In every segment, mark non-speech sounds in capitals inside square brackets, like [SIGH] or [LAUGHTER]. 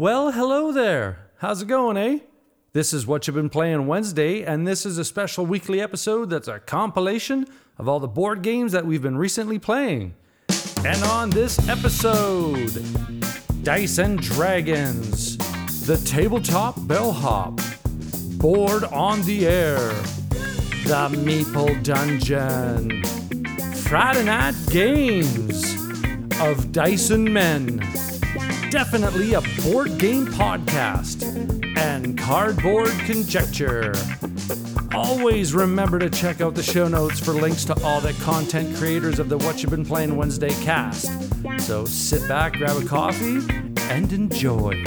Well, hello there. How's it going, eh? This is What You've Been Playing Wednesday, and this is a special weekly episode that's a compilation of all the board games that we've been recently playing. And on this episode, Dice and Dragons, The Tabletop Bellhop, Board on the Air, The Meeple Dungeon, Friday Night Games of Dice and Men definitely a board game podcast and cardboard conjecture. Always remember to check out the show notes for links to all the content creators of the What You've Been Playing Wednesday cast. So sit back, grab a coffee, and enjoy.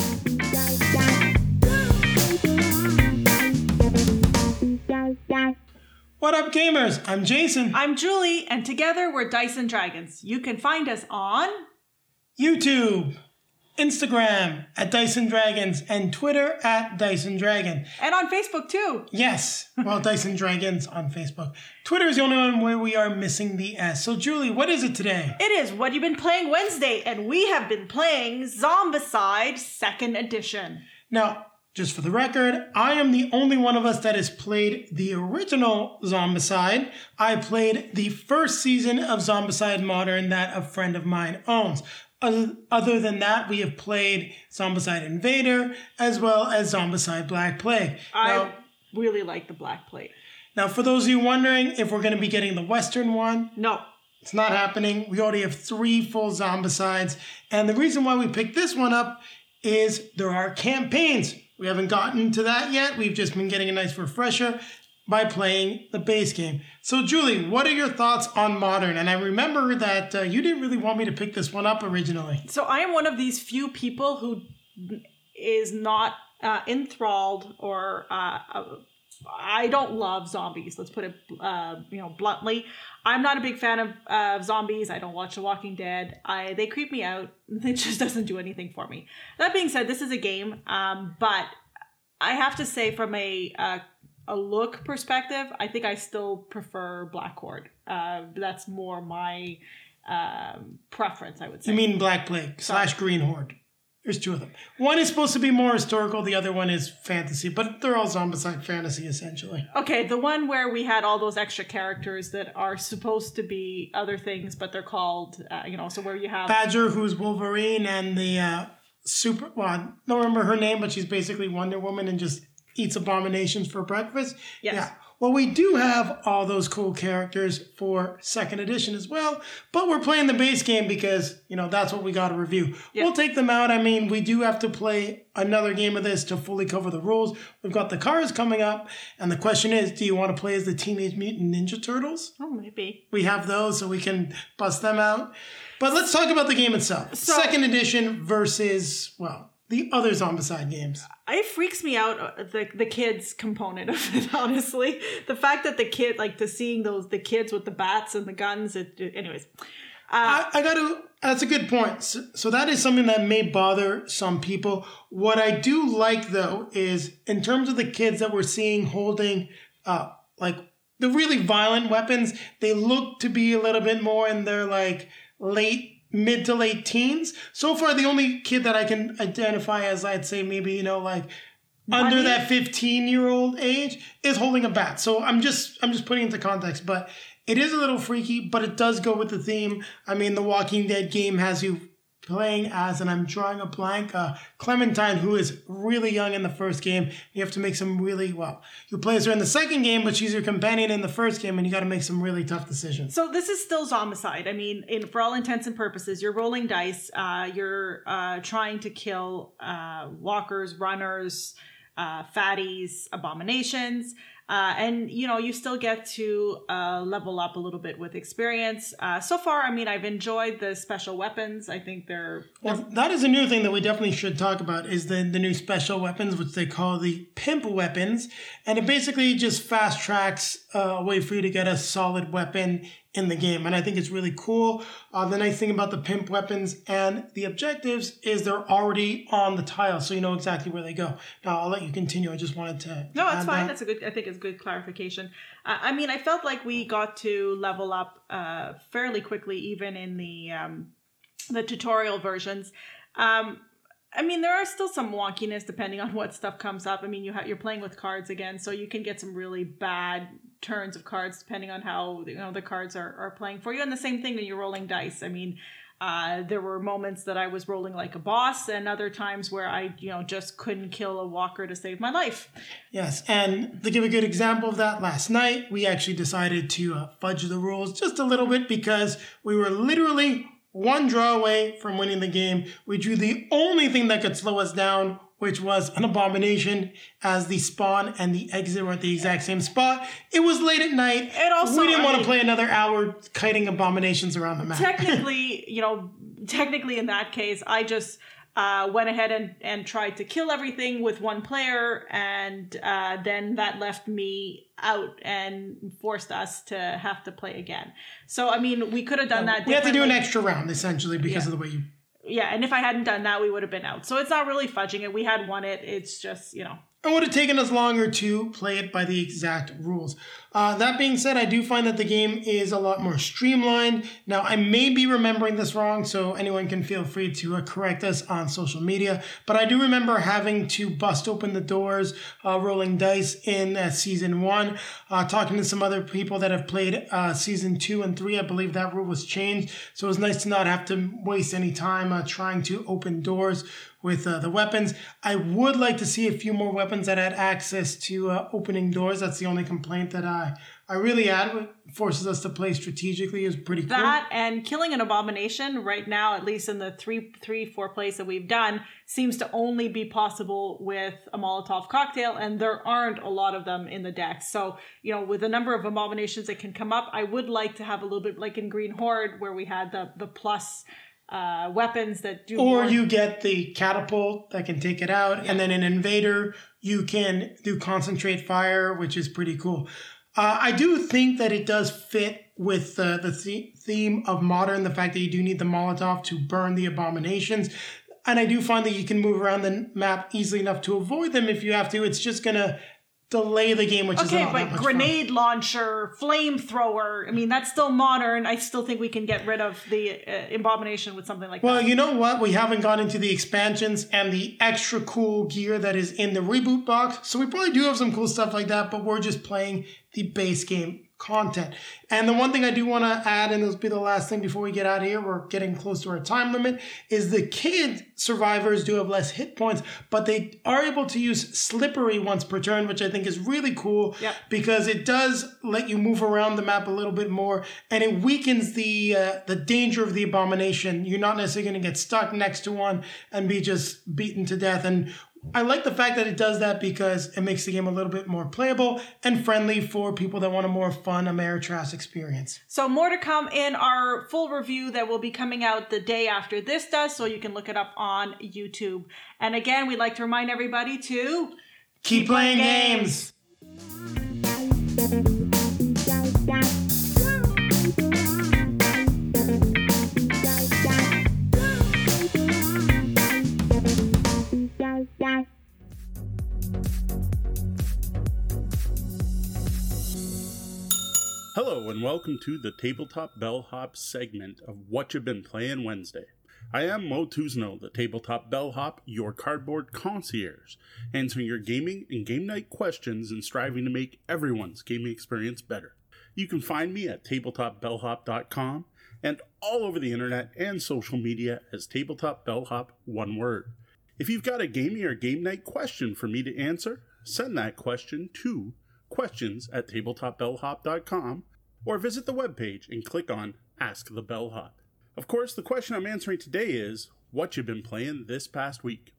What up, gamers? I'm Jason. I'm Julie, and together we're Dice and Dragons. You can find us on YouTube, Instagram at Dice and Dragons, and Twitter at Dyson Dragon. and on Facebook too. Yes, well, Dice and Dragons on Facebook. Twitter is the only one where we are missing the S. So, Julie, what is it today? It is what you've been playing Wednesday, and we have been playing Zombicide Second Edition. Now, just for the record, I am the only one of us that has played the original Zombicide. I played the first season of Zombicide Modern that a friend of mine owns. Other, than that, we have played Zombicide Invader as well as Zombicide Black Plague. I Now, really like the Black Plague. now, for those of you wondering if we're going to be getting the Western one, No, it's not happening. We already have three full zombicides. And the reason why we picked this one up is there are campaigns. We haven't gotten to that yet. We've just been getting a nice refresher by playing the base game. So, Julie, what are your thoughts on Modern? And I remember that uh, you didn't really want me to pick this one up originally. so I am one of these few people who is not uh, enthralled or uh, uh, I don't love zombies. Let's put it, uh, you know, bluntly. I'm not a big fan of zombies. I don't watch The Walking Dead. I they creep me out. [LAUGHS] It just doesn't do anything for me. That being said, this is a game, um, but I have to say, from a uh, a look perspective, I think I still prefer Black Horde. Uh, that's more my um, preference. I would say. You mean Black Plague slash Green Horde? There's two of them. One is supposed to be more historical, the other one is fantasy, but they're all zombicide fantasy essentially. Okay, the one where we had all those extra characters that are supposed to be other things, but they're called, uh, you know, so where you have. Badger, who's Wolverine, and the uh, super. Well, I don't remember her name, but she's basically Wonder Woman and just eats abominations for breakfast. Yes. Yeah. Well, we do have all those cool characters for second edition as well, but we're playing the base game because you know that's what we got to review. Yeah. We'll take them out. I mean, we do have to play another game of this to fully cover the rules. We've got the cars coming up, and the question is, do you want to play as the Teenage Mutant Ninja Turtles? Oh, maybe. we have those so we can bust them out. But let's talk about the game itself. So- Second edition versus, well, the other Zombicide games. It freaks me out uh, the the kids component of it. [LAUGHS] Honestly, the fact that the kid like to seeing those the kids with the bats and the guns. It, anyways, I, I got to, that's a good point. So, so that is something that may bother some people. What I do like, though, is in terms of the kids that we're seeing holding, uh, like, the really violent weapons, they look to be a little bit more in their, like, late mid to late teens. So far, the only kid that I can identify as, I'd say, maybe, you know, like under that 15 year old age is holding a bat. So I'm just, I'm just putting into context, but it is a little freaky, but it does go with the theme. I mean, the Walking Dead game has you playing as, and I'm drawing a blank, uh, Clementine, who is really young in the first game. You have to make some really, well, you play as her in the second game, but she's your companion in the first game, and you got to make some really tough decisions. So this is still zombicide. I mean, in, for all intents and purposes, you're rolling dice. Uh, you're uh, trying to kill uh, walkers, runners, uh, fatties, abominations. Uh, and you know, you still get to uh, level up a little bit with experience. Uh, so far, I mean, I've enjoyed the special weapons. I think they're Well, that is a new thing that we definitely should talk about is the, the new special weapons, which they call the pimp weapons. And it basically just fast tracks uh, a way for you to get a solid weapon in the game. And I think it's really cool. Uh, the nice thing about the pimp weapons and the objectives is they're already on the tile, so you know exactly where they go. Now, I'll let you continue. I just wanted to. No, that's fine. that. That's a good. I think it's good clarification. Uh, I mean, I felt like we got to level up uh, fairly quickly, even in the um, the tutorial versions. Um, I mean, there are still some wonkiness depending on what stuff comes up. I mean, you ha- you're playing with cards again, so you can get some really bad turns of cards depending on how you know the cards are, are playing for you. And the same thing when you're rolling dice. I mean, uh, there were moments that I was rolling like a boss, and other times where I, you know, just couldn't kill a walker to save my life. Yes, and to give a good example of that, last night we actually decided to uh, fudge the rules just a little bit because we were literally one draw away from winning the game. We drew the only thing that could slow us down, which was an abomination, as the spawn and the exit were at the exact same spot. It was late at night. And also, we didn't I want to play another hour kiting abominations around the map. technically, [LAUGHS] you know, technically in that case, I just uh, went ahead and, and tried to kill everything with one player, and uh, then that left me out and forced us to have to play again. So, I mean, we could have done that. we had to do an extra round essentially because Yeah. of the way you Yeah, and if I hadn't done that, we would have been out. So it's not really fudging it. We had won it. It's just, you know. It would have taken us longer to play it by the exact rules. Uh, that being said, I do find that the game is a lot more streamlined. Now, I may be remembering this wrong, so anyone can feel free to uh, correct us on social media. But I do remember having to bust open the doors, uh, rolling dice in uh, season one. Uh, talking to some other people that have played uh, season two and three, I believe that rule was changed. So it was nice to not have to waste any time trying to open doors with uh, the weapons. I would like to see a few more weapons that had access to uh, opening doors. That's the only complaint that I I really had. It forces us to play strategically is pretty cool. That and killing an abomination right now, at least in the three, three, four plays that we've done, seems to only be possible with a Molotov cocktail, and there aren't a lot of them in the deck. So, you know, with the number of abominations that can come up, I would like to have a little bit like in Green Horde, where we had the the plus uh, weapons that do or more- you get the catapult that can take it out, and then an invader you can do concentrate fire, which is pretty cool. Uh, I do think that it does fit with uh, the the theme of modern, the fact that you do need the Molotov to burn the abominations. And I do find that you can move around the map easily enough to avoid them if you have to. It's just gonna delay the game, which is Okay, but much fun. grenade launcher, flamethrower. I mean, that's still modern. I still think we can get rid of the uh, abomination with something like Well, that. you know what? We haven't gone into the expansions and the extra cool gear that is in the reboot box. So we probably do have some cool stuff like that, but we're just playing the base game content. And the one thing I do want to add, and this will be the last thing before we get out of here, we're getting close to our time limit, is the kid survivors do have less hit points, but they are able to use slippery once per turn, which I think is really cool Yep. because it does let you move around the map a little bit more and it weakens the uh, the danger of the abomination you're not necessarily going to get stuck next to one and be just beaten to death and I like the fact that it does that because it makes the game a little bit more playable and friendly for people that want a more fun Ameritrash experience. So more to come in our full review that will be coming out the day after this does, so you can look it up on YouTube. And again, we'd like to remind everybody to Keep, playing, playing games. Hello, and welcome to the Tabletop Bellhop segment of What You've Been Playing Wednesday. I am Moe Tousignant, the Tabletop Bellhop, your cardboard concierge, answering your gaming and game night questions and striving to make everyone's gaming experience better. You can find me at tabletopbellhop.com and all over the internet and social media as Tabletop Bellhop, one word. If you've got a gaming or game night question for me to answer, send that question to questions at tabletopbellhop.com or visit the webpage and click on Ask the Bellhop. Of course, the question I'm answering today is what you've been playing this past week.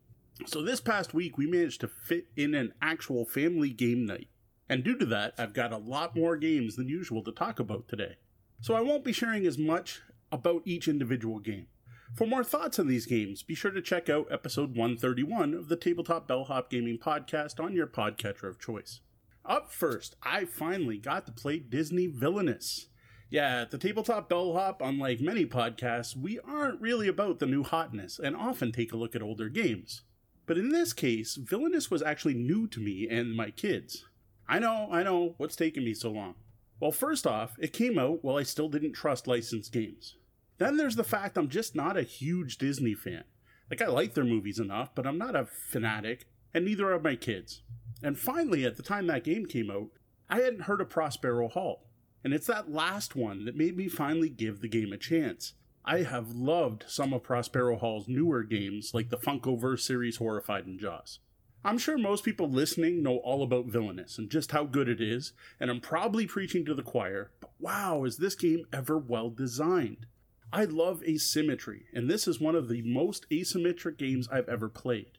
So, this past week, we managed to fit in an actual family game night. And due to that, I've got a lot more games than usual to talk about today. So I won't be sharing as much about each individual game. For more thoughts on these games, be sure to check out episode 131 of the Tabletop Bellhop Gaming Podcast on your podcatcher of choice. Up first, I finally got to play Disney Villainous. Yeah, at the Tabletop Bellhop, unlike many podcasts, we aren't really about the new hotness and often take a look at older games. But in this case, Villainous was actually new to me and my kids. I know, I know, what's taking me so long? Well, first off, it came out while I still didn't trust licensed games. Then there's the fact I'm just not a huge Disney fan. Like, I like their movies enough, but I'm not a fanatic, and neither are my kids. And finally, at the time that game came out, I hadn't heard of Prospero Hall. And it's that last one that made me finally give the game a chance. I have loved some of Prospero Hall's newer games, like the Funkoverse series Horrified and Jaws. I'm sure most people listening know all about Villainous and just how good it is, and I'm probably preaching to the choir, but wow, is this game ever well designed? I love asymmetry, and this is one of the most asymmetric games I've ever played.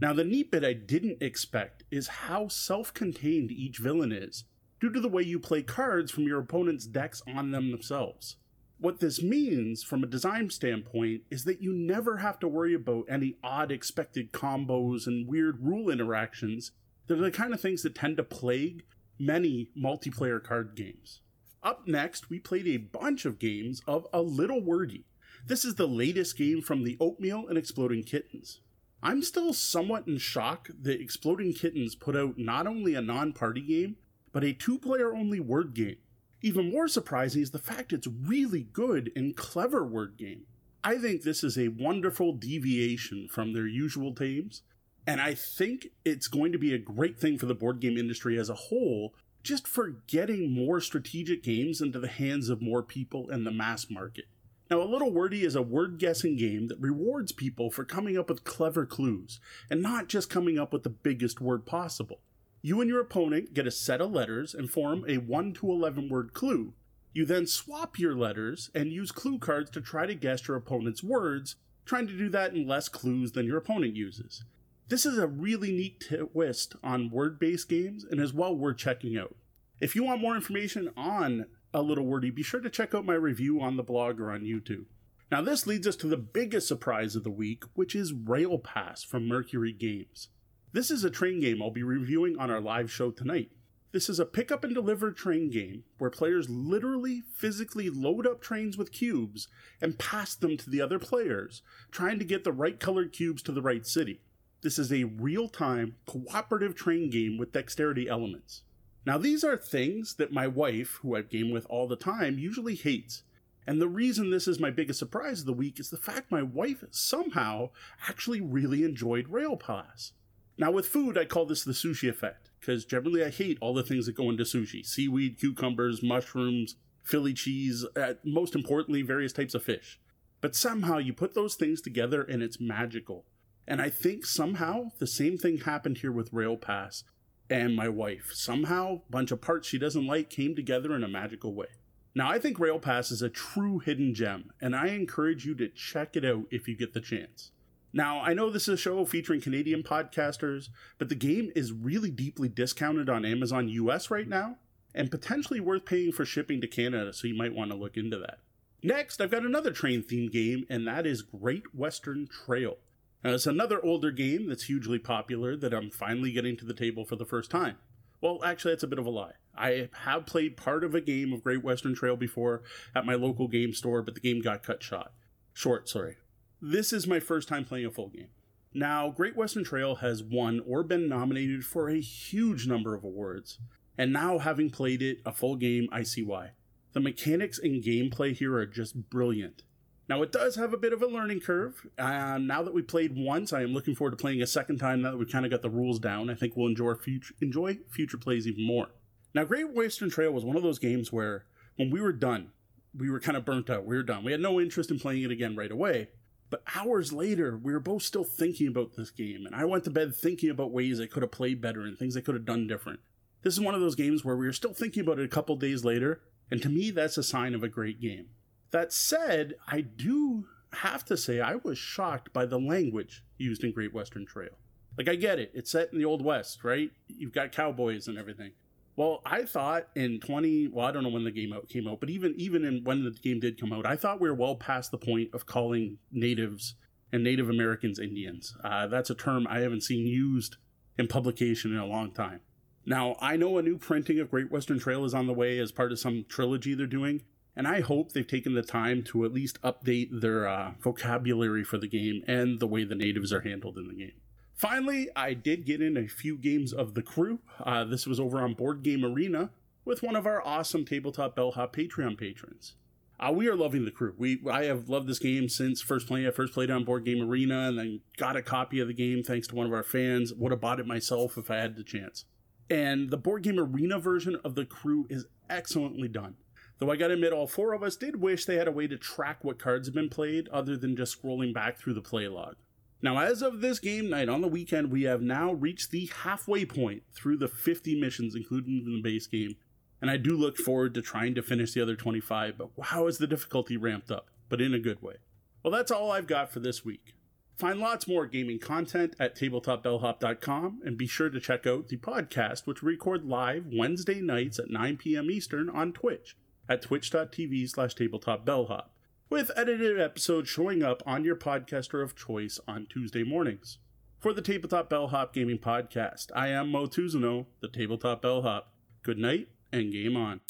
Now, the neat bit I didn't expect is how self contained each villain is, due to the way you play cards from your opponent's decks on them themselves. What this means, from a design standpoint, is that you never have to worry about any odd expected combos and weird rule interactions that are the kind of things that tend to plague many multiplayer card games. Up next, we played a bunch of games of A Little Wordy. This is the latest game from the Oatmeal and Exploding Kittens. I'm still somewhat in shock that Exploding Kittens put out not only a non party game, but a two player only word game. Even more surprising is the fact it's really good and clever word game. I think this is a wonderful deviation from their usual games, and I think it's going to be a great thing for the board game industry as a whole just for getting more strategic games into the hands of more people in the mass market. Now, A Little Wordy is a word guessing game that rewards people for coming up with clever clues and not just coming up with the biggest word possible. You and your opponent get a set of letters and form a 1 to 11 word clue. You then swap your letters and use clue cards to try to guess your opponent's words, trying to do that in less clues than your opponent uses. This is a really neat twist on word based games and is well worth checking out. If you want more information on A Little Wordy, be sure to check out my review on the blog or on YouTube. Now, this leads us to the biggest surprise of the week, which is Rail Pass from Mercury Games. This is a train game I'll be reviewing on our live show tonight. This is a pick up and deliver train game where players literally physically load up trains with cubes and pass them to the other players, trying to get the right colored cubes to the right city. This is a real time, cooperative train game with dexterity elements. Now, these are things that my wife, who I've gamed with all the time, usually hates. And the reason this is my biggest surprise of the week is the fact my wife somehow actually really enjoyed Rail Pass. Now, with food, I call this the sushi effect, because generally I hate all the things that go into sushi seaweed, cucumbers, mushrooms, Philly cheese, uh, most importantly, various types of fish. But somehow you put those things together and it's magical. And I think somehow the same thing happened here with Rail Pass and my wife. Somehow, a bunch of parts she doesn't like came together in a magical way. Now, I think Rail Pass is a true hidden gem, and I encourage you to check it out if you get the chance. Now, I know this is a show featuring Canadian podcasters, but the game is really deeply discounted on Amazon US right now, and potentially worth paying for shipping to Canada, so you might want to look into that. Next, I've got another train themed game, and that is Great Western Trail. Now, it's another older game that's hugely popular that I'm finally getting to the table for the first time. Well, actually, that's a bit of a lie. I have played part of a game of Great Western Trail before at my local game store, but the game got cut short. Short, sorry. This is my first time playing a full game. Now, Great Western Trail has won or been nominated for a huge number of awards, and now having played it a full game, I see why. The mechanics and gameplay here are just brilliant. Now, it does have a bit of a learning curve. Um, now that we played once, I am looking forward to playing a second time now that we've kind of got the rules down. I think we'll enjoy future, enjoy future plays even more. Now, Great Western Trail was one of those games where when we were done, we were kind of burnt out. We were done. We had no interest in playing it again right away. But hours later, we were both still thinking about this game, and I went to bed thinking about ways I could have played better and things I could have done different. This is one of those games where we were still thinking about it a couple days later, and to me, that's a sign of a great game. That said, I do have to say I was shocked by the language used in Great Western Trail. Like, I get it, it's set in the Old West, right? You've got cowboys and everything. Well, I thought in 20, well, I don't know when the game out came out, but even even in when the game did come out, I thought we were well past the point of calling natives and Native Americans Indians. Uh, that's a term I haven't seen used in publication in a long time. Now, I know a new printing of Great Western Trail is on the way as part of some trilogy they're doing, and I hope they've taken the time to at least update their uh, vocabulary for the game and the way the natives are handled in the game. Finally, I did get in a few games of the crew. Uh, this was over on Board Game Arena with one of our awesome tabletop bellhop Patreon patrons. Uh, we are loving the crew. We I have loved this game since first playing. I first played it on Board Game Arena and then got a copy of the game thanks to one of our fans. Would have bought it myself if I had the chance. And the Board Game Arena version of the crew is excellently done. Though I gotta admit, all four of us did wish they had a way to track what cards have been played other than just scrolling back through the play log. Now, as of this game night on the weekend, we have now reached the halfway point through the 50 missions included in the base game, and I do look forward to trying to finish the other 25, but wow, is the difficulty ramped up, but in a good way. Well, that's all I've got for this week. Find lots more gaming content at tabletopbellhop.com and be sure to check out the podcast, which we record live Wednesday nights at 9 p.m. Eastern on Twitch at twitch.tv slash tabletopbellhop with edited episodes showing up on your podcaster of choice on Tuesday mornings. For the Tabletop Bellhop Gaming Podcast, I am Moe Tousignant, the Tabletop Bellhop. Good night and game on.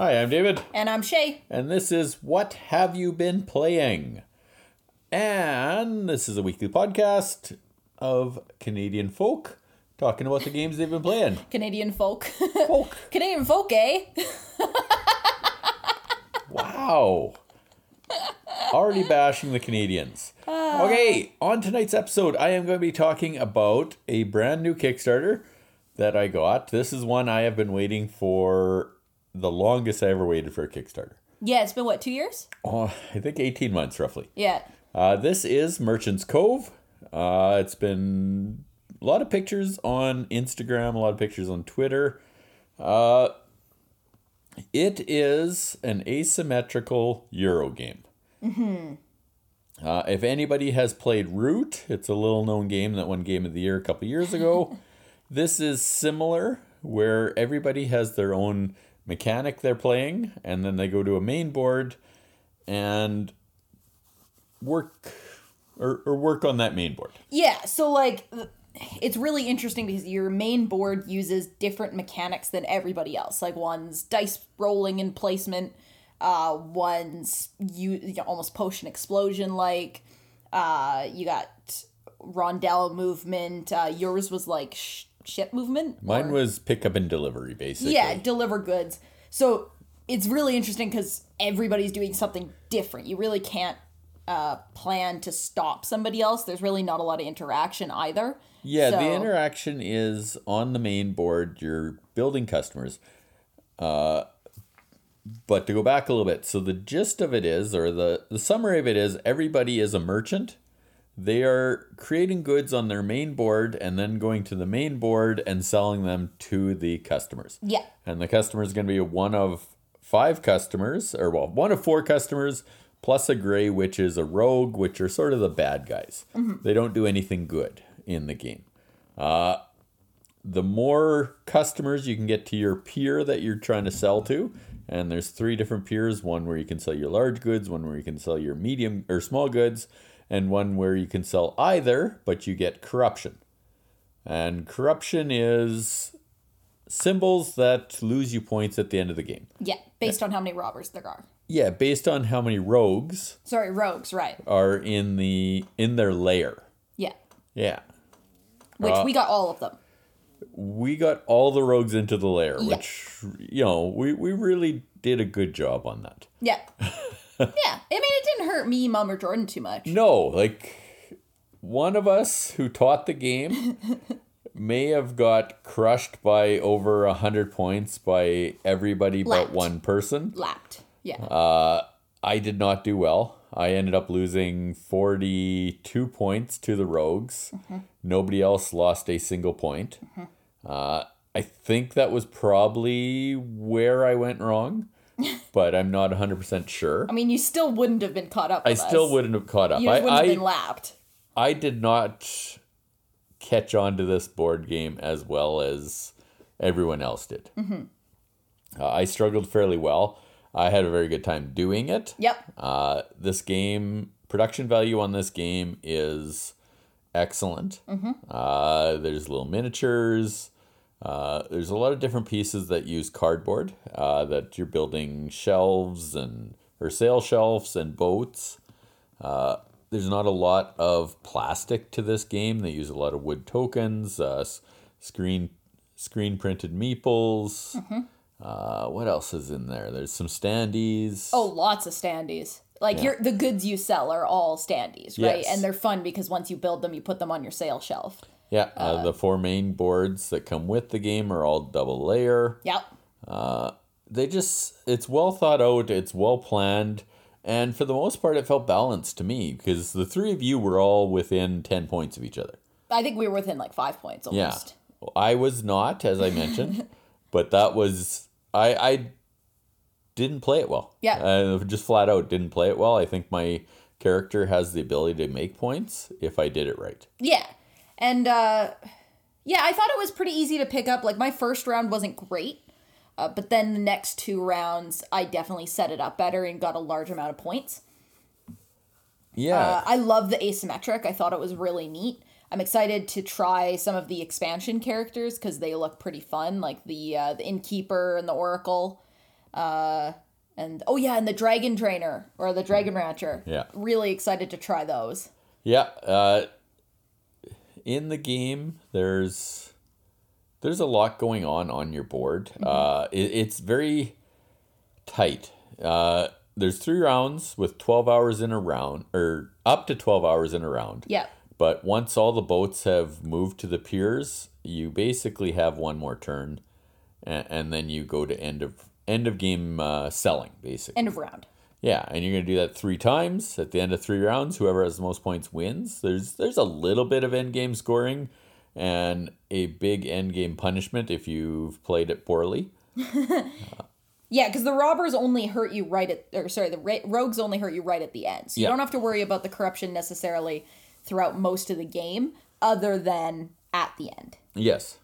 Hi, I'm David, And I'm Shay. and this is What Have You Been Playing? And this is a weekly podcast of Canadian folk talking about the games they've been playing. [LAUGHS] Canadian folk. Folk. [LAUGHS] Canadian folk, eh? [LAUGHS] Wow. Already bashing the Canadians. Okay, on tonight's episode, I am going to be talking about a brand new Kickstarter that I got. This is one I have been waiting for the longest I ever waited for a Kickstarter. Yeah, it's been what, two years? Oh, I think 18 months roughly. Yeah. Uh, this is Merchant's Cove. Uh, it's been a lot of pictures on Instagram, a lot of pictures on Twitter. Uh, it is an asymmetrical Euro game. Uh, if anybody has played Root, it's a little known game that won Game of the Year a couple years ago. [LAUGHS] this is similar, where everybody has their own mechanic they're playing, and then they go to a main board and work or, or work on that main board. Yeah, so like it's really interesting because your main board uses different mechanics than everybody else. Like one's dice rolling and placement, uh one's you, you know, almost potion explosion like uh you got rondelle movement, uh yours was like sh- ship movement. Mine or- was pick up and delivery, basically. Yeah, deliver goods. So it's really interesting because everybody's doing something different. You really can't uh, plan to stop somebody else. There's really not a lot of interaction either. Yeah, the interaction is on the main board. You're building customers. Uh, but to go back a little bit, so the gist of it is, or the, the summary of it is, everybody is a merchant. They are creating goods on their main board and then going to the main board and selling them to the customers. Yeah. And the customer is going to be one of five customers, or well, one of four customers, plus a gray, which is a rogue, which are sort of the bad guys. They don't do anything good in the game. Uh, the more customers you can get to your peer that you're trying to sell to, and there's three different peers one where you can sell your large goods, one where you can sell your medium or small goods, and one where you can sell either, but you get corruption. And corruption is symbols that lose you points at the end of the game. Yeah, based on how many robbers there are. Yeah, based on how many rogues Sorry, rogues, right. are in the in their lair. Yeah. Yeah. Which Uh, we got all of them. We got all the rogues into the lair, Yeah. which you know, we, we really did a good job on that. Yeah. [LAUGHS] [LAUGHS] yeah. I mean, it didn't hurt me, Mom, or Jordan too much. No, like one of us who taught the game [LAUGHS] may have got crushed by over a hundred points by everybody but one person. Lapped. Yeah. Uh, I did not do well. I ended up losing 42 points to the Rogues. Nobody else lost a single point. Uh, I think that was probably where I went wrong, [LAUGHS] but I'm not 100% sure. I mean, you still wouldn't have been caught up. I With still us. wouldn't have caught up. You I, wouldn't have been lapped. I did not catch on to this board game as well as everyone else did. Mm-hmm. Uh, I struggled fairly well. I had a very good time doing it. Yep. Uh, this game, production value on this game is excellent. Uh, there's little miniatures. Uh, there's a lot of different pieces that use cardboard uh, that you're building shelves and or sail shelves and boats. Uh, there's not a lot of plastic to this game. They use a lot of wood tokens, uh, screen screen printed meeples. Uh, what else is in there? There's some standees. Oh, lots of standees. Like Yeah. you're, the goods you sell are all standees, right? Yes. And they're fun because once you build them, you put them on your sale shelf. Yeah, uh, the four main boards that come with the game are all double layer. Yep. They just, it's well thought out, it's well planned, and for the most part, it felt balanced to me because the three of you were all within 10 points of each other. I think we were within like five points almost. Yeah. I was not, as I mentioned, [LAUGHS] but that was, I, I didn't play it well. Yeah. Uh, just flat out didn't play it well. I think my character has the ability to make points if I did it right. Yeah. And uh yeah, I thought it was pretty easy to pick up. Like my first round wasn't great. Uh, but then the next two rounds, I definitely set it up better and got a large amount of points. Yeah. Uh, I love the asymmetric. I thought it was really neat. I'm excited to try some of the expansion characters because they look pretty fun, like the uh, the innkeeper and the oracle, uh, and oh yeah, and the dragon trainer or the dragon rancher. Yeah. really excited to try those. Yeah, uh, in the game, there's there's a lot going on on your board. Uh, it, it's very tight. Uh, there's three rounds with twelve hours in a round, or up to twelve hours in a round. Yeah, But once all the boats have moved to the piers, you basically have one more turn, and, and then you go to end of end of game uh, selling, basically. end of round. Yeah, and you're gonna do that three times. At the end of three rounds, whoever has the most points wins. There's there's a little bit of end game scoring and a big end game punishment if you've played it poorly. [LAUGHS] Yeah, because the robbers only hurt you right at, or sorry, the ra- rogues only hurt you right at the end. So you Yeah. don't have to worry about the corruption necessarily throughout most of the game, other than at the end. Yes.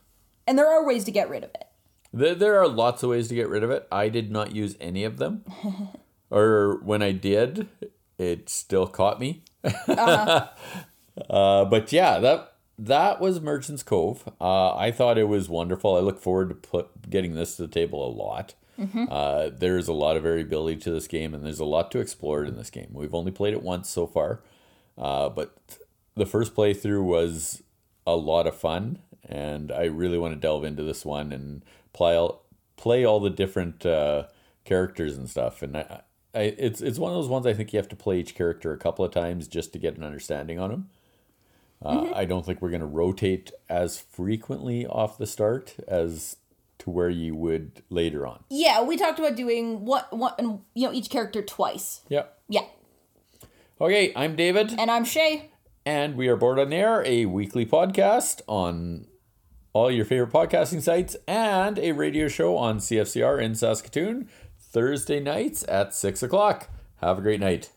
And there are ways to get rid of it. There, there are lots of ways to get rid of it. I did not use any of them. [LAUGHS] or when I did, it still caught me. [LAUGHS] uh but yeah, that that was Merchant's Cove. Uh, I thought it was wonderful. I look forward to put, getting this to the table a lot. Uh, there's a lot of variability to this game, and there's a lot to explore in this game. We've only played it once so far, uh, but the first playthrough was a lot of fun, and I really want to delve into this one and play all, play all the different uh, characters and stuff. And I, I, it's it's one of those ones I think you have to play each character a couple of times just to get an understanding on them. Uh, I don't think we're going to rotate as frequently off the start as to where you would later on. Yeah, we talked about doing what one, you know, each character twice. Yeah. Yeah, Okay, I'm David. and I'm Shay. And we are Board on Air, a weekly podcast on all your favorite podcasting sites and a radio show on CFCR in Saskatoon Thursday nights at 6 o'clock. Have a great night.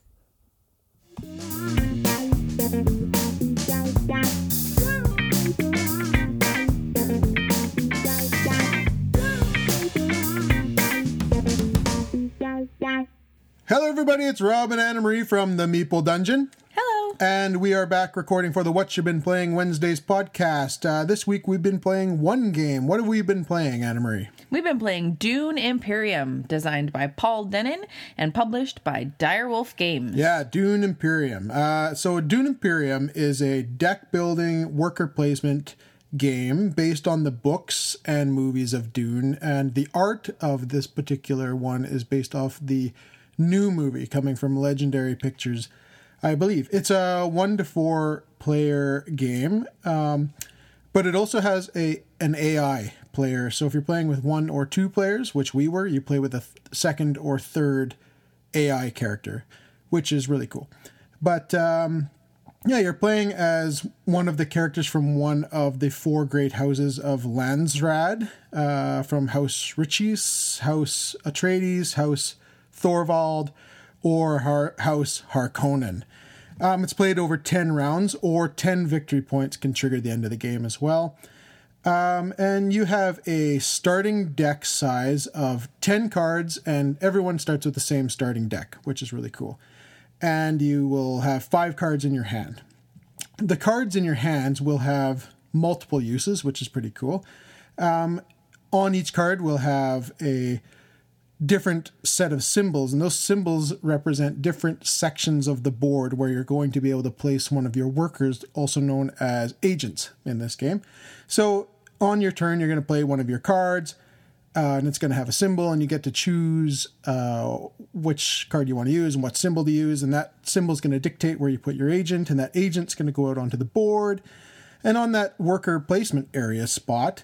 Hello, everybody. It's Rob and Anna Marie from the Meeple Dungeon. Hello. And we are back recording for the What You've Been Playing Wednesdays podcast. Uh, this week we've been playing one game. What have we been playing, Anna Marie? We've been playing Dune Imperium, designed by Paul Dennen and published by Direwolf Games. Yeah, Dune Imperium. Uh, so, Dune Imperium is a deck building worker placement game based on the books and movies of Dune. And the art of this particular one is based off the new movie coming from Legendary Pictures, I believe. It's a one to four player game. Um, but it also has a an AI player. So if you're playing with one or two players, which we were, you play with a th- second or third AI character, which is really cool. But um, yeah, you're playing as one of the characters from one of the four great houses of Landsraad, uh, from House Richese, House Atreides, House Thorvald, or Har- House Harkonnen. Um, it's played over 10 rounds, or 10 victory points can trigger the end of the game as well. Um, and you have a starting deck size of 10 cards, and everyone starts with the same starting deck, which is really cool. And you will have five cards in your hand. The cards in your hands will have multiple uses, which is pretty cool. Um, on each card, we'll have a different set of symbols, and those symbols represent different sections of the board where you're going to be able to place one of your workers, also known as agents in this game. So on your turn, you're going to play one of your cards, uh, and it's going to have a symbol, and you get to choose uh, which card you want to use and what symbol to use, and that symbol is going to dictate where you put your agent, and that agent's going to go out onto the board. And on that worker placement area spot,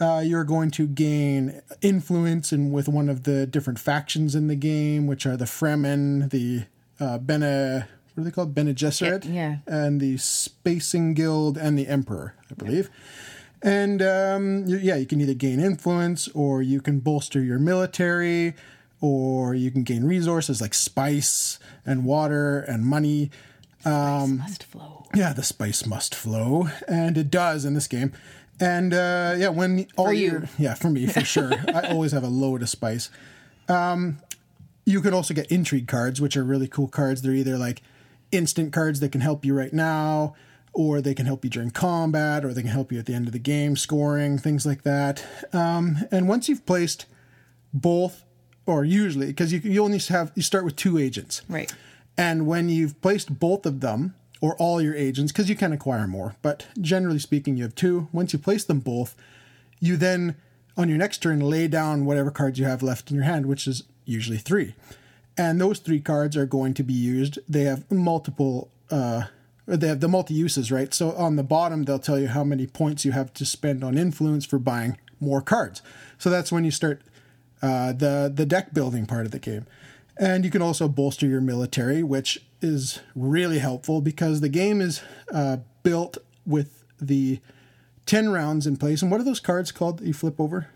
uh, you're going to gain influence in with one of the different factions in the game, which are the Fremen, the uh, Bene, what are they called? Bene Gesserit, Yeah, yeah. and the Spacing Guild and the Emperor, I believe. And um, yeah, you can either gain influence, or you can bolster your military, or you can gain resources like spice and water and money. Um, Must flow. Yeah, the spice must flow, and it does in this game. And uh, yeah, when all you. your yeah for me for sure, [LAUGHS] I always have a load of spice. Um, you can also get intrigue cards, which are really cool cards. They're either like instant cards that can help you right now, or they can help you during combat, or they can help you at the end of the game, scoring things like that. Um, and once you've placed both, or usually because you you only have you start with two agents, Right. and when you've placed both of them, or all your agents, because you can acquire more, but generally speaking, you have two. Once you place them both, you then, on your next turn, lay down whatever cards you have left in your hand, which is usually three. And those three cards are going to be used. They have multiple, uh, they have the multi uses, right? So on the bottom, they'll tell you how many points you have to spend on influence for buying more cards. So that's when you start uh, the the deck building part of the game. And you can also bolster your military, which is really helpful because the game is uh, built with the 10 rounds in place. And what are those cards called that you flip over?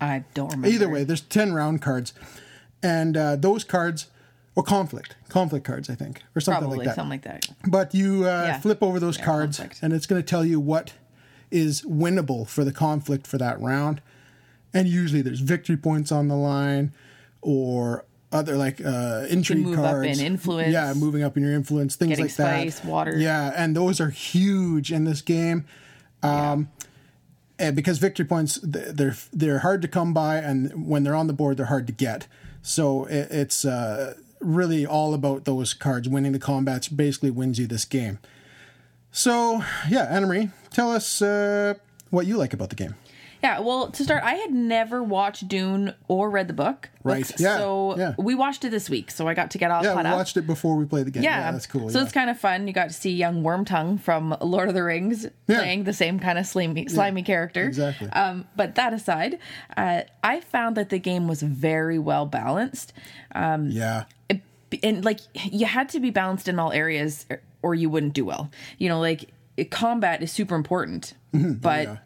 I don't remember. Either way, there's 10 round cards. And uh, those cards, or conflict, conflict cards, I think, or something Probably like that. something like that. But you uh, Yeah. flip over those Yeah, cards, conflict. and it's going to tell you what is winnable for the conflict for that round. And usually there's victory points on the line, or other like uh, intrigue cards. in influence. Yeah, moving up in your influence, things like that. water. Yeah, and those are huge in this game. Um, and because victory points they're they're hard to come by, and when they're on the board, they're hard to get. So it, it's uh, really all about those cards. Winning the combats basically wins you this game. So yeah, Anna Marie, tell us uh, what you like about the game. Yeah, well, to start, I had never watched Dune or read the book. Right, yeah, So yeah. we watched it this week, so I got to get all Yeah, caught we up. watched it before we played the game. yeah. that's cool. So yeah. it's kind of fun. You got to see young Wormtongue from Lord of the Rings Yeah. playing the same kind of slimy, slimy character. exactly. Um, but that aside, uh, I found that the game was very well balanced. yeah, it, and like you had to be balanced in all areas or you wouldn't do well you know like combat is super important but Mm-hmm. yeah.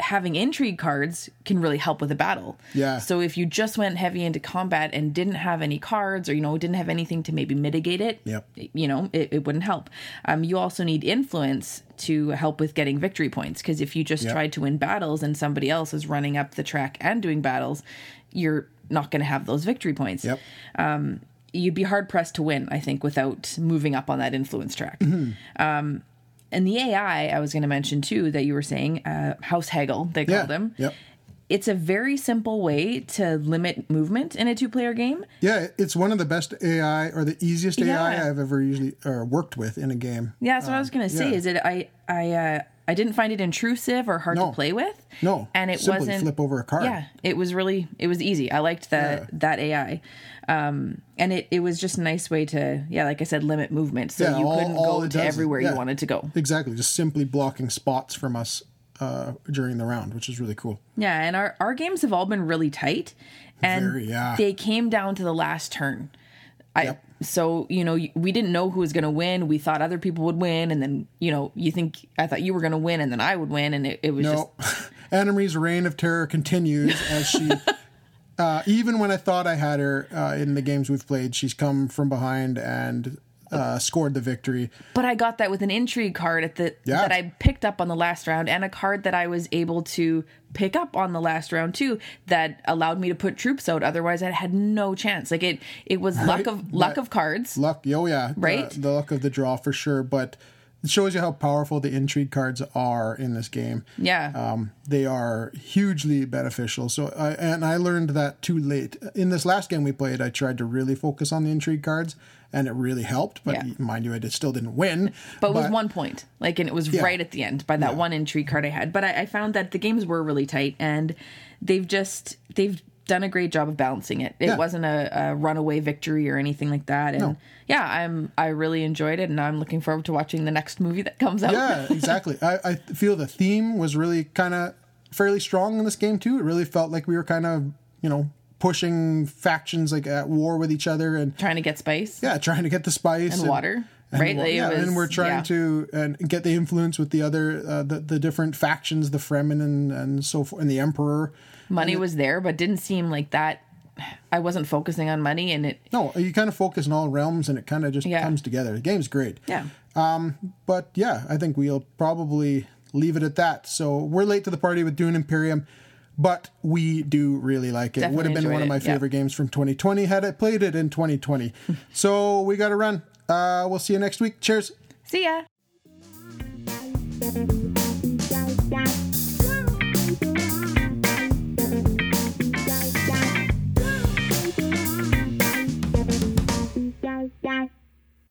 Having intrigue cards can really help with a battle Yeah. so if you just went heavy into combat and didn't have any cards or you know didn't have anything to maybe mitigate it Yep. you know it, it wouldn't help um, you also need influence to help with getting victory points because if you just Yep. tried to win battles and somebody else is running up the track and doing battles you're not going to have those victory points yep, you'd be hard pressed to win, I think, without moving up on that influence track. Mm-hmm. Um, and the AI, I was going to mention too, that you were saying, uh, House Hagal, they yeah, called him. yep. It's a very simple way to limit movement in a two player game. Yeah, it's one of the best AI or the easiest AI Yeah. I've ever usually or worked with in a game. Yeah, that's what I was going to say. yeah. Is it I I uh, I didn't find it intrusive or hard No. to play with. No, and it simply wasn't flip over a card. Yeah, it was really it was easy. I liked that that AI, um, and it it was just a nice way to yeah, like I said, limit movement so Yeah, you all- couldn't all go to does is- everywhere yeah. you wanted to go. Exactly, just simply blocking spots from us uh, during the round, which is really cool. Yeah, and our, our games have all been really tight, and Very, yeah. they came down to the last turn. I Yep. so you know we didn't know who was going to win we thought other people would win and then you know you think i thought you were going to win and then i would win and it, it was No, just [LAUGHS] Marie's reign of terror continues as she. [LAUGHS] Uh, even when I thought I had her uh, in the games we've played, she's come from behind and uh, scored the victory. but i got that with an intrigue card at the Yeah. that i picked up on the last round and a card that i was able to pick up on the last round too that allowed me to put troops out otherwise i had no chance like it it was luck of luck But- of cards Luck, oh yeah, the- Right? The, luck of the draw for sure. But it shows you how powerful the intrigue cards are in this game. yeah Um, they are hugely beneficial. So, I, and I learned that too late. In this last game we played, I tried to really focus on the intrigue cards, and it really helped. But Yeah. mind you, I did, still didn't win. but it was one point like and it was Yeah. right at the end by that Yeah. one intrigue card i had but I, I found that the games were really tight and they've just they've done a great job of balancing it it Yeah. wasn't a, a runaway victory or anything like that and No. yeah i'm i really enjoyed it and i'm looking forward to watching the next movie that comes out yeah, [LAUGHS] exactly. I, I feel the theme was really kind of fairly strong in this game too. It really felt like we were kind of, you know, pushing factions like at war with each other and trying to get spice yeah, trying to get the spice and water and right yeah, was- and we're trying yeah. to and get the influence with the other uh, the the different factions, the Fremen and and so forth, and the Emperor. Money was there but didn't seem like that i wasn't focusing on money and it No, you kind of focus in all realms, and it kind of just Yeah. comes together. The game's great. yeah Um, But yeah, I think we'll probably leave it at that. So we're late to the party with Dune Imperium, but we do really like it. Would have been one of my it, yeah. favorite games from 2020 had I played it in 2020. [LAUGHS] so we got to run. Uh, we'll see you next week. Cheers. see ya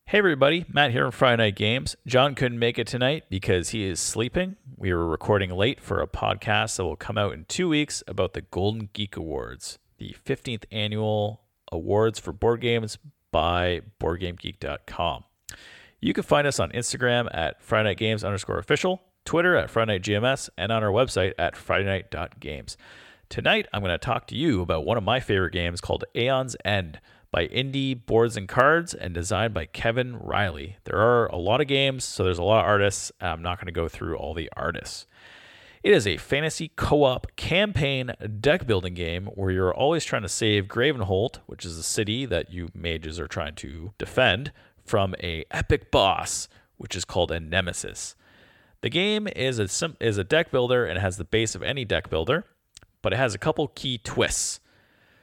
Hey everybody, Matt here from Friday Night Games. John couldn't make it tonight because he is sleeping. We were recording late for a podcast that will come out in two weeks about the Golden Geek Awards, the 15th annual awards for board games by BoardGameGeek.com. You can find us on Instagram at Friday Night Games underscore official, Twitter at Friday Night GMS, and on our website at FridayNight.games. Tonight, I'm going to talk to you about one of my favorite games called Aeon's End by Indie Boards and Cards and designed by Kevin Riley. There are a lot of games, so there's a lot of artists. I'm not going to go through all the artists. It is a fantasy co op campaign deck building game where you're always trying to save Gravenholt, which is a city that you mages are trying to defend, from a epic boss, which is called a nemesis. The game is a sim- is a deck builder and has the base of any deck builder, but it has a couple key twists.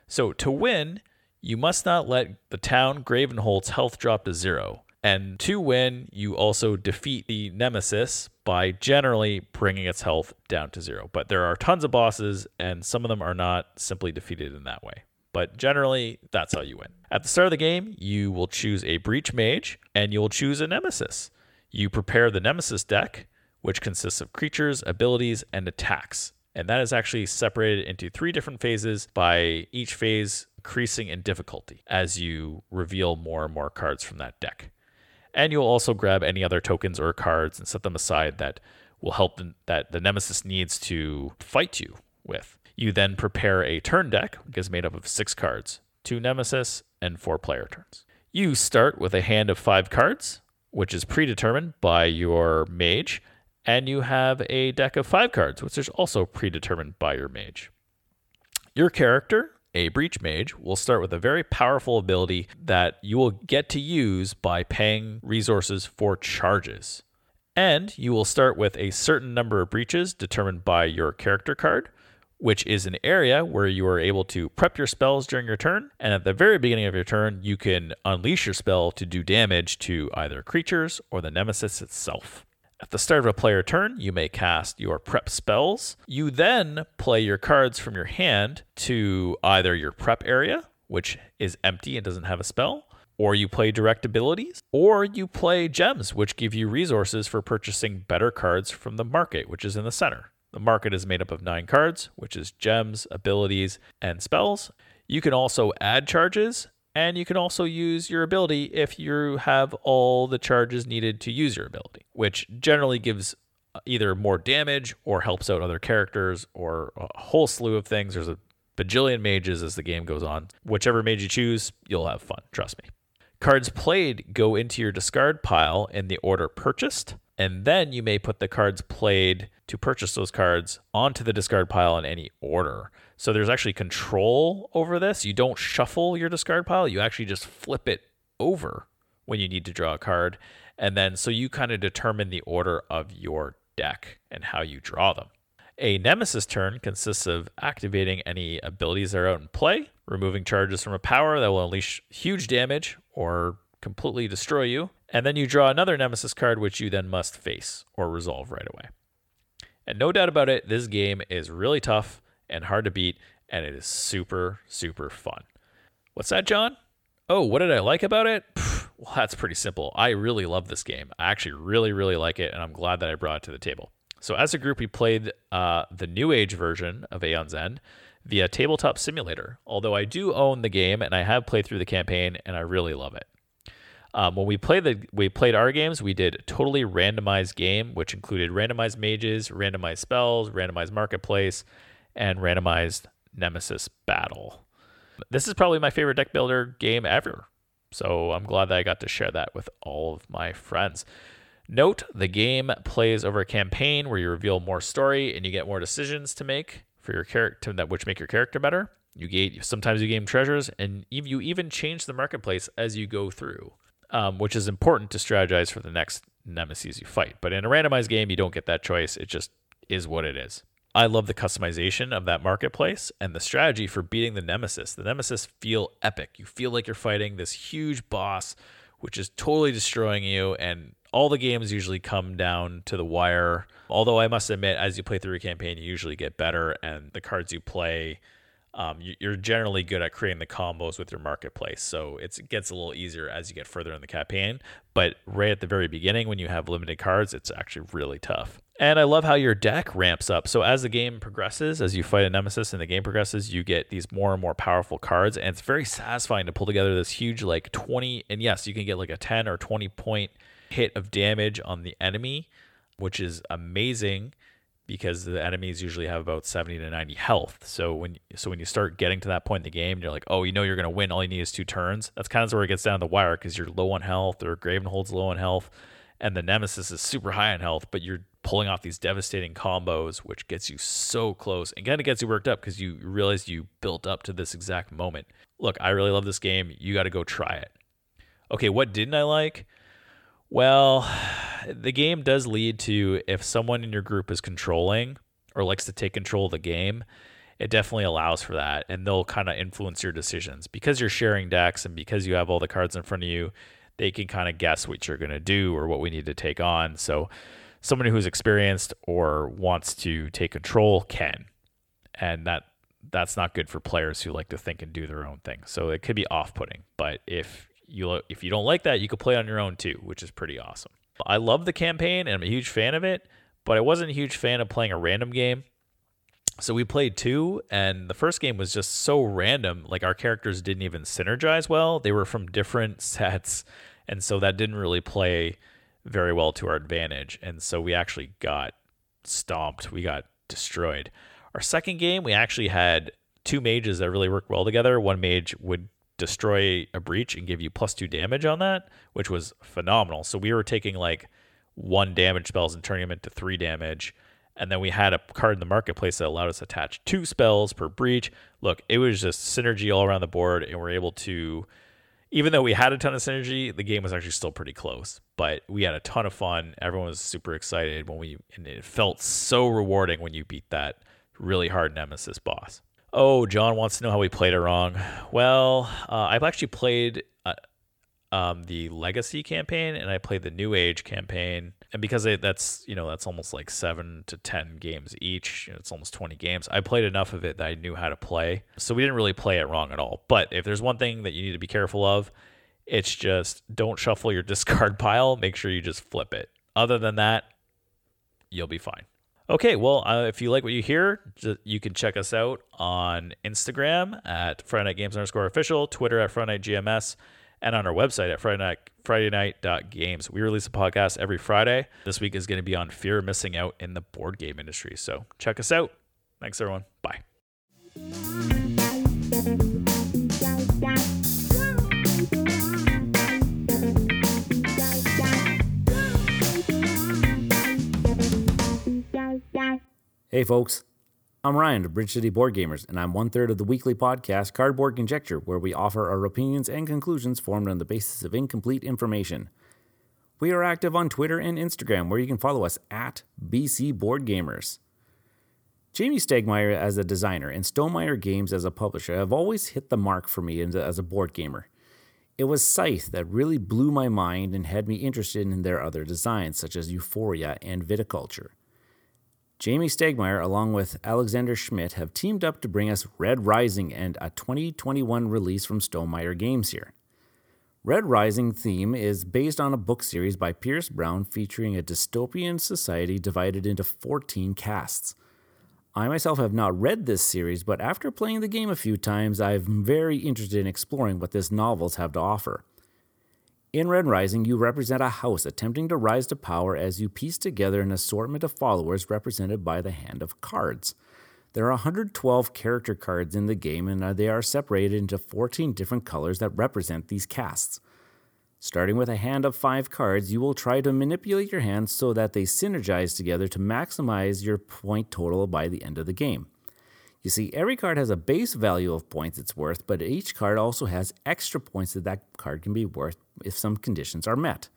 So to win, you must not let the town Gravenholt's health drop to zero. And to win, you also defeat the nemesis by generally bringing its health down to zero. But there are tons of bosses, and some of them are not simply defeated in that way. But generally, that's how you win. At the start of the game, you will choose a Breach Mage, and you'll choose a Nemesis. You prepare the Nemesis deck, which consists of creatures, abilities, and attacks. And that is actually separated into three different phases by each phase increasing in difficulty as you reveal more and more cards from that deck. And you'll also grab any other tokens or cards and set them aside that will help the, that the nemesis needs to fight you with. You then prepare a turn deck, which is made up of six cards, two nemesis, and four player turns. You start with a hand of five cards, which is predetermined by your mage, and you have a deck of five cards, which is also predetermined by your mage. Your character, a breach mage, will start with a very powerful ability that you will get to use by paying resources for charges. And you will start with a certain number of breaches determined by your character card, which is an area where you are able to prep your spells during your turn. And at the very beginning of your turn, you can unleash your spell to do damage to either creatures or the nemesis itself. At the start of a player turn, you may cast your prep spells. You then play your cards from your hand to either your prep area, which is empty and doesn't have a spell, or you play direct abilities, or you play gems, which give you resources for purchasing better cards from the market, which is in the center. The market is made up of nine cards, which is gems, abilities, and spells. You can also add charges, and you can also use your ability if you have all the charges needed to use your ability, which generally gives uh, either more damage or helps out other characters or a whole slew of things. There's a bajillion mages as the game goes on. Whichever mage you choose, you'll have fun. Trust me. Cards played go into your discard pile in the order purchased, and then you may put the cards played to purchase those cards onto the discard pile in any order. So there's actually control over this. You don't shuffle your discard pile, you actually just flip it over when you need to draw a card. And then so you kind of determine the order of your deck and how you draw them. A Nemesis turn consists of activating any abilities that are out in play, removing charges from a power that will unleash huge damage or completely destroy you, and then you draw another Nemesis card which you then must face or resolve right away. And no doubt about it, this game is really tough and hard to beat, and it is super, super fun. What's that, John? Oh, what did I like about it? [SIGHS] Well, that's pretty simple. I really love this game. I actually really, really like it, and I'm glad that I brought it to the table. So, as a group, we played uh, the New Age version of Aeon's End via Tabletop Simulator. Although I do own the game and I have played through the campaign, and I really love it. Um, when we played the we played our games, we did totally randomized game, which included randomized mages, randomized spells, randomized marketplace, and randomized nemesis battle. This is probably my favorite deck builder game ever. So I'm glad that I got to share that with all of my friends. Note the game plays over a campaign where you reveal more story and you get more decisions to make for your character that which make your character better. You gain sometimes you gain treasures and you even change the marketplace as you go through, um, which is important to strategize for the next nemesis you fight. But in a randomized game, you don't get that choice. It just is what it is. I love the customization of that marketplace and the strategy for beating the nemesis. The nemesis feel epic. You feel like you're fighting this huge boss, which is totally destroying you. And all the games usually come down to the wire. Although I must admit, as you play through a campaign, you usually get better, and the cards you play um, you're generally good at creating the combos with your marketplace. So it gets a little easier as you get further in the campaign. But right at the very beginning, when you have limited cards, it's actually really tough. And I love how your deck ramps up. So as the game progresses, as you fight a nemesis and the game progresses, you get these more and more powerful cards. And it's very satisfying to pull together this huge, like 20, and yes, you can get like a 10 or 20 point hit of damage on the enemy, which is amazing because the enemies usually have about 70 to 90 health. So when so when you start getting to that point in the game, you're like, oh, you know you're gonna win. All you need is two turns. That's kind of where it gets down the wire because you're low on health, or Gravenhold's low on health, and the Nemesis is super high on health, but you're pulling off these devastating combos, which gets you so close and kind of gets you worked up because you realize you built up to this exact moment. Look, I really love this game. You got to go try it. Okay, what didn't I like? Well, [SIGHS] the game does lead to if someone in your group is controlling or likes to take control of the game, it definitely allows for that and they'll kind of influence your decisions. Because you're sharing decks and because you have all the cards in front of you they can kind of guess what you're going to do or what we need to take on. So someone who's experienced or wants to take control can and that that's not good for players who like to think and do their own thing. So it could be off-putting but if you if you don't like that, you could play on your own too, which is pretty awesome. I love the campaign and I'm a huge fan of it, but I wasn't a huge fan of playing a random game. So we played two, and the first game was just so random. Like our characters didn't even synergize well. They were from different [LAUGHS] sets, and so that didn't really play very well to our advantage. And so we actually got stomped. We got destroyed. Our second game, we actually had two mages that really worked well together. One mage would destroy a breach and give you plus two damage on that, which was phenomenal. So we were taking like one damage spells and turning them into three damage. And then we had a card in the marketplace that allowed us to attach two spells per breach. Look, it was just synergy all around the board, and we're able to, even though we had a ton of synergy, the game was actually still pretty close. But we had a ton of fun. Everyone was super excited when we, and it felt so rewarding when you beat that really hard nemesis boss. Oh, John wants to know how we played it wrong. Well, uh, I've actually played uh, um, the Legacy campaign and I played the New Age campaign, and because it, that's you know that's almost like seven to ten games each. You know, it's almost twenty games. I played enough of it that I knew how to play, so we didn't really play it wrong at all. But if there's one thing that you need to be careful of, it's just don't shuffle your [LAUGHS] discard pile. Make sure you just flip it. Other than that, you'll be fine. Okay, well, uh, if you like what you hear, you can check us out on Instagram at Friday Night Games underscore official, Twitter at Friday Night GMS, and on our website at Friday Night Friday Night Games. We release a podcast every Friday. This week is going to be on fear of missing out in the board game industry. So check us out. Thanks, everyone. Bye. Hey, folks. I'm Ryan of Bridge City Board Gamers, and I'm one third of the weekly podcast Cardboard Conjecture, where we offer our opinions and conclusions formed on the basis of incomplete information. We are active on Twitter and Instagram, where you can follow us at BC Board Gamers. Jamey Stegmaier as a designer and Stonemaier Games as a publisher have always hit the mark for me as a board gamer. It was Scythe that really blew my mind and had me interested in their other designs, such as Euphoria and Viticulture. Jamey Stegmaier, along with Alexander Schmid, have teamed up to bring us Red Rising and a 2021 release from Stonemaier Games here. Red Rising theme is based on a book series by Pierce Brown featuring a dystopian society divided into 14 castes. I myself have not read this series, but after playing the game a few times, I'm very interested in exploring what this novels have to offer. In Red Rising, you represent a house attempting to rise to power as you piece together an assortment of followers represented by the hand of cards. There are 112 character cards in the game, and uh, they are separated into 14 different colors that represent these castes. Starting with a hand of five cards, you will try to manipulate your hands so that they synergize together to maximize your point total by the end of the game. You see, every card has a base value of points it's worth, but each card also has extra points that that card can be worth if some conditions are met.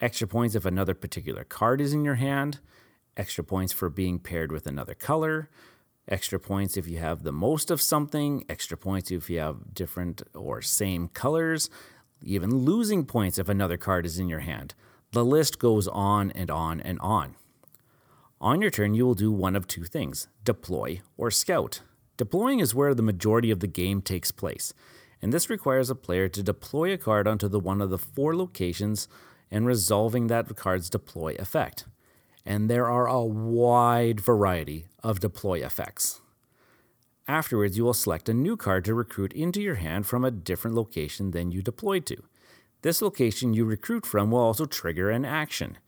Extra points if another particular card is in your hand, extra points for being paired with another color, extra points if you have the most of something, extra points if you have different or same colors, even losing points if another card is in your hand. The list goes on and on and on. On your turn, you will do one of two things deploy or scout. Deploying is where the majority of the game takes place, and this requires a player to deploy a card onto the one of the four locations and resolving that card's deploy effect. And there are a wide variety of deploy effects. Afterwards, you will select a new card to recruit into your hand from a different location than you deployed to. This location you recruit from will also trigger an action.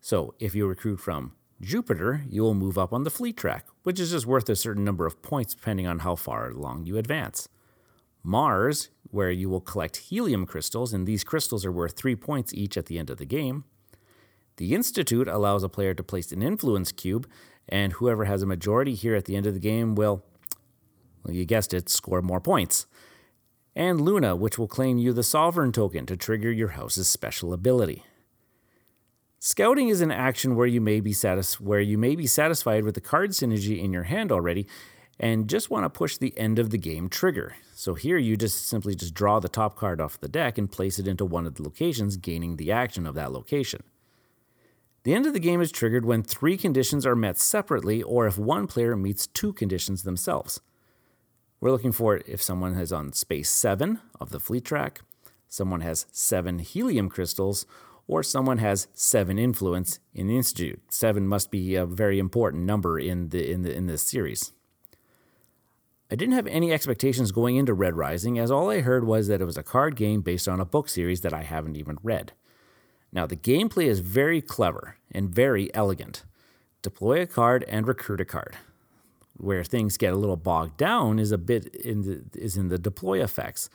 So, if you recruit from Jupiter, you will move up on the fleet track, which is just worth a certain number of points depending on how far along you advance. Mars, where you will collect helium crystals, and these crystals are worth three points each at the end of the game. The Institute allows a player to place an influence cube, and whoever has a majority here at the end of the game will, well, you guessed it, score more points. And Luna, which will claim you the Sovereign token to trigger your house's special ability. Scouting is an action where you may be satis- where you may be satisfied with the card synergy in your hand already and just want to push the end of the game trigger. So here you just simply just draw the top card off the deck and place it into one of the locations gaining the action of that location. The end of the game is triggered when three conditions are met separately or if one player meets two conditions themselves. We're looking for if someone has on space 7 of the fleet track, someone has 7 helium crystals, or someone has seven influence in the institute. Seven must be a very important number in the in the in this series. I didn't have any expectations going into Red Rising, as all I heard was that it was a card game based on a book series that I haven't even read. Now, the gameplay is very clever and very elegant. Deploy a card and recruit a card. Where things get a little bogged down is a bit in the, is in the deploy effects,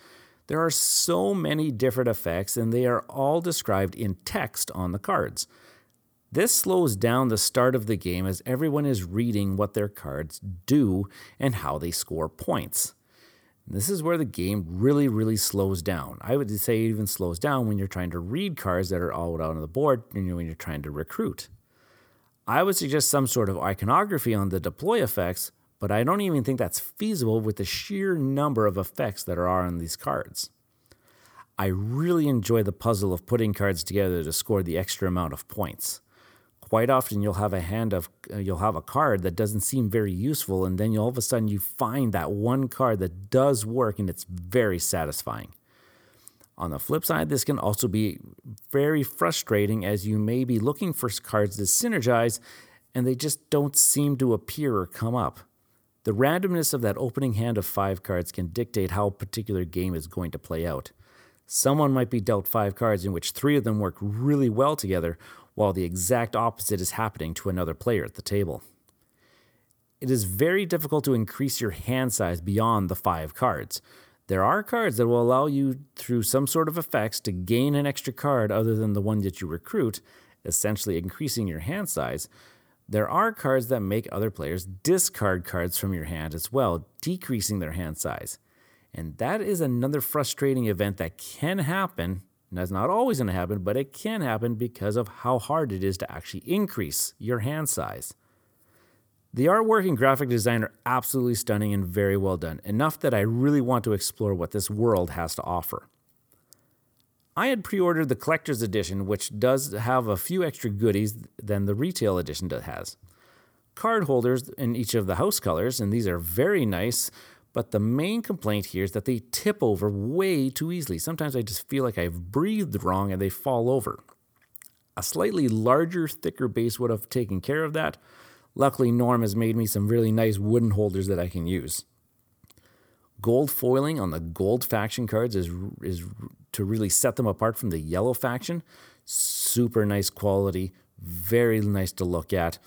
there are so many different effects, and they are all described in text on the cards. This slows down the start of the game as everyone is reading what their cards do and how they score points. This is where the game really, really slows down. I would say it even slows down when you're trying to read cards that are all out on the board and when you're trying to recruit. I would suggest some sort of iconography on the deploy effects but I don't even think that's feasible with the sheer number of effects that are on these cards. I really enjoy the puzzle of putting cards together to score the extra amount of points. Quite often you'll have a hand of uh, you'll have a card that doesn't seem very useful and then all of a sudden you find that one card that does work and it's very satisfying. On the flip side, this can also be very frustrating as you may be looking for cards to synergize and they just don't seem to appear or come up. The randomness of that opening hand of five cards can dictate how a particular game is going to play out. Someone might be dealt five cards in which three of them work really well together, while the exact opposite is happening to another player at the table. It is very difficult to increase your hand size beyond the five cards. There are cards that will allow you, through some sort of effects, to gain an extra card other than the one that you recruit, essentially increasing your hand size, There are cards that make other players discard cards from your hand as well, decreasing their hand size. And that is another frustrating event that can happen. And that's not always going to happen, but it can happen because of how hard it is to actually increase your hand size. The artwork and graphic design are absolutely stunning and very well done, enough that I really want to explore what this world has to offer. I had pre ordered the collector's edition, which does have a few extra goodies than the retail edition has. Card holders in each of the house colors, and these are very nice, but the main complaint here is that they tip over way too easily. Sometimes I just feel like I've breathed wrong and they fall over. A slightly larger, thicker base would have taken care of that. Luckily, Norm has made me some really nice wooden holders that I can use. Gold foiling on the gold faction cards is, is to really set them apart from the yellow faction. Super nice quality, very nice to look at.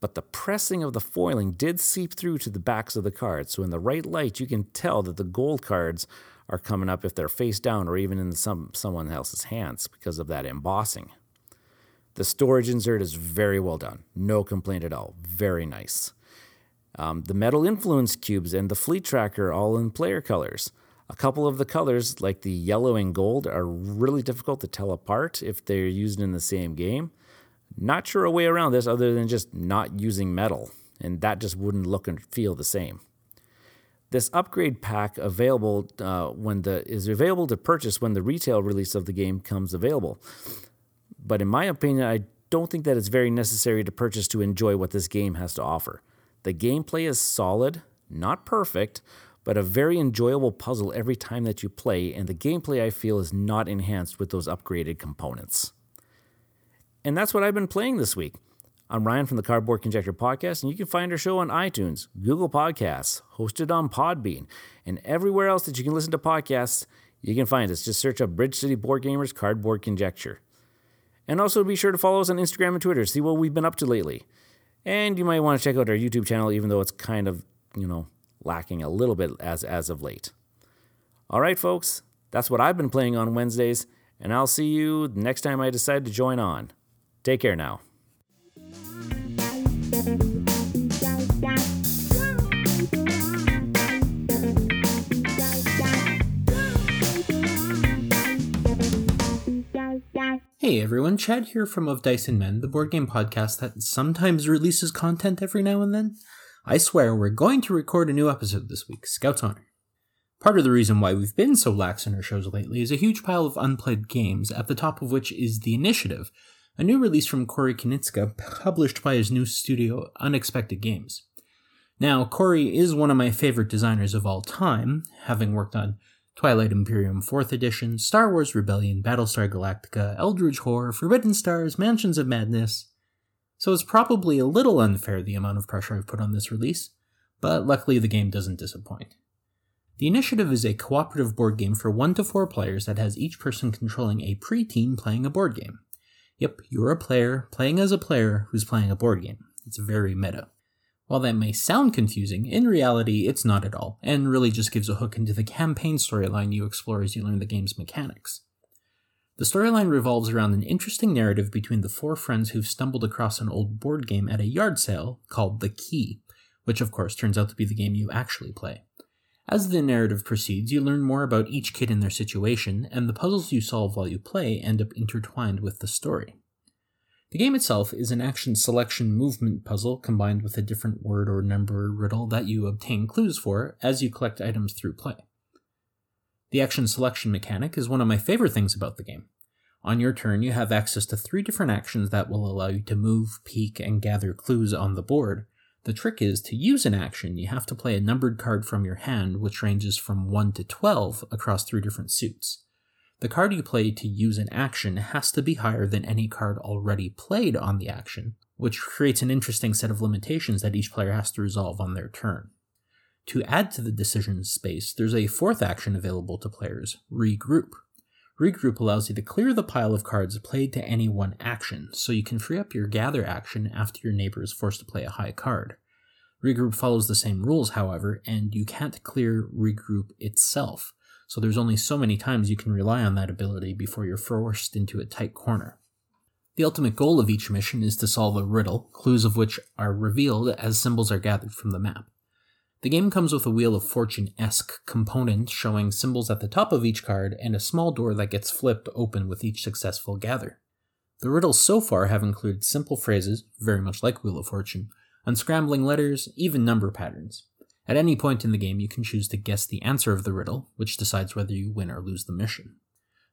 But the pressing of the foiling did seep through to the backs of the cards, so in the right light, you can tell that the gold cards are coming up if they're face down or even in some someone else's hands because of that embossing. The storage insert is very well done, no complaint at all. Very nice. Um, the metal influence cubes and the fleet tracker all in player colors. A couple of the colors, like the yellow and gold, are really difficult to tell apart if they're used in the same game. Not sure a way around this other than just not using metal, and that just wouldn't look and feel the same. This upgrade pack available uh, when the is available to purchase when the retail release of the game comes available. But in my opinion, I don't think that it's very necessary to purchase to enjoy what this game has to offer. The gameplay is solid, not perfect, but a very enjoyable puzzle every time that you play, and the gameplay I feel is not enhanced with those upgraded components. And that's what I've been playing this week. I'm Ryan from the Cardboard Conjecture Podcast, and you can find our show on iTunes, Google Podcasts, hosted on Podbean, and everywhere else that you can listen to podcasts, you can find us. Just search up Bridge City Board Gamers Cardboard Conjecture. And also be sure to follow us on Instagram and Twitter, see what we've been up to lately. And you might want to check out our YouTube channel, even though it's kind of, you know, lacking a little bit as, as of late. All right, folks, that's what I've been playing on Wednesdays, and I'll see you next time I decide to join on. Take care now. Hey everyone, Chad here from Of Dice and Men, the board game podcast that sometimes releases content every now and then. I swear we're going to record a new episode this week, Scout's Honor. Part of the reason why we've been so lax in our shows lately is a huge pile of unplayed games, at the top of which is The Initiative, a new release from Corey Konieczka, published by his new studio, Unexpected Games. Now, Corey is one of my favorite designers of all time, having worked on Twilight Imperium 4th Edition, Star Wars Rebellion, Battlestar Galactica, Eldritch Horror, Forbidden Stars, Mansions of Madness. So it's probably a little unfair the amount of pressure I've put on this release, but luckily the game doesn't disappoint. The Initiative is a cooperative board game for 1 to 4 players that has each person controlling a pre team playing a board game. Yep, you're a player playing as a player who's playing a board game. It's very meta. While that may sound confusing, in reality it's not at all, and really just gives a hook into the campaign storyline you explore as you learn the game's mechanics. The storyline revolves around an interesting narrative between the four friends who've stumbled across an old board game at a yard sale called The Key, which of course turns out to be the game you actually play. As the narrative proceeds, you learn more about each kid and their situation, and the puzzles you solve while you play end up intertwined with the story. The game itself is an action selection movement puzzle combined with a different word or number riddle that you obtain clues for as you collect items through play. The action selection mechanic is one of my favorite things about the game. On your turn, you have access to three different actions that will allow you to move, peek, and gather clues on the board. The trick is to use an action, you have to play a numbered card from your hand, which ranges from 1 to 12 across three different suits. The card you play to use an action has to be higher than any card already played on the action, which creates an interesting set of limitations that each player has to resolve on their turn. To add to the decision space, there's a fourth action available to players Regroup. Regroup allows you to clear the pile of cards played to any one action, so you can free up your gather action after your neighbor is forced to play a high card. Regroup follows the same rules, however, and you can't clear Regroup itself so there's only so many times you can rely on that ability before you're forced into a tight corner. The ultimate goal of each mission is to solve a riddle, clues of which are revealed as symbols are gathered from the map. The game comes with a Wheel of Fortune esque component showing symbols at the top of each card and a small door that gets flipped open with each successful gather. The riddles so far have included simple phrases, very much like Wheel of Fortune, unscrambling letters, even number patterns. At any point in the game, you can choose to guess the answer of the riddle, which decides whether you win or lose the mission.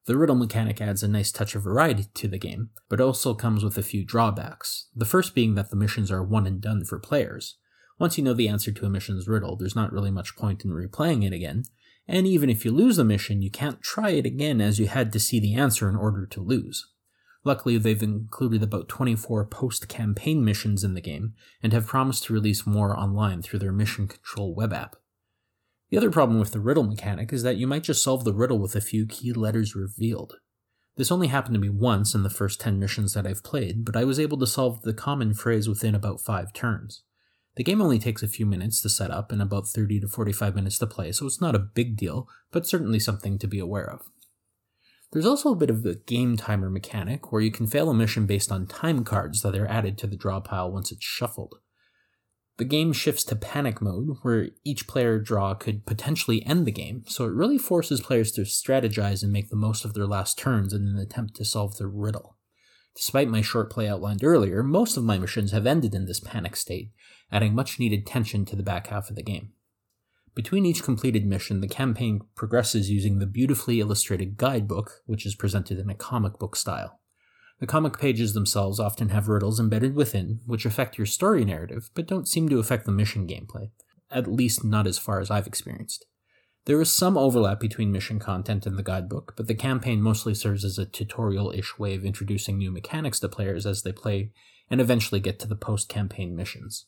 The riddle mechanic adds a nice touch of variety to the game, but also comes with a few drawbacks. The first being that the missions are one and done for players. Once you know the answer to a mission's riddle, there's not really much point in replaying it again, and even if you lose the mission, you can't try it again as you had to see the answer in order to lose. Luckily, they've included about 24 post campaign missions in the game and have promised to release more online through their Mission Control web app. The other problem with the riddle mechanic is that you might just solve the riddle with a few key letters revealed. This only happened to me once in the first 10 missions that I've played, but I was able to solve the common phrase within about 5 turns. The game only takes a few minutes to set up and about 30 to 45 minutes to play, so it's not a big deal, but certainly something to be aware of. There's also a bit of a game timer mechanic, where you can fail a mission based on time cards that are added to the draw pile once it's shuffled. The game shifts to panic mode, where each player draw could potentially end the game, so it really forces players to strategize and make the most of their last turns in an attempt to solve the riddle. Despite my short play outlined earlier, most of my missions have ended in this panic state, adding much needed tension to the back half of the game. Between each completed mission, the campaign progresses using the beautifully illustrated guidebook, which is presented in a comic book style. The comic pages themselves often have riddles embedded within, which affect your story narrative, but don't seem to affect the mission gameplay, at least not as far as I've experienced. There is some overlap between mission content and the guidebook, but the campaign mostly serves as a tutorial ish way of introducing new mechanics to players as they play and eventually get to the post campaign missions.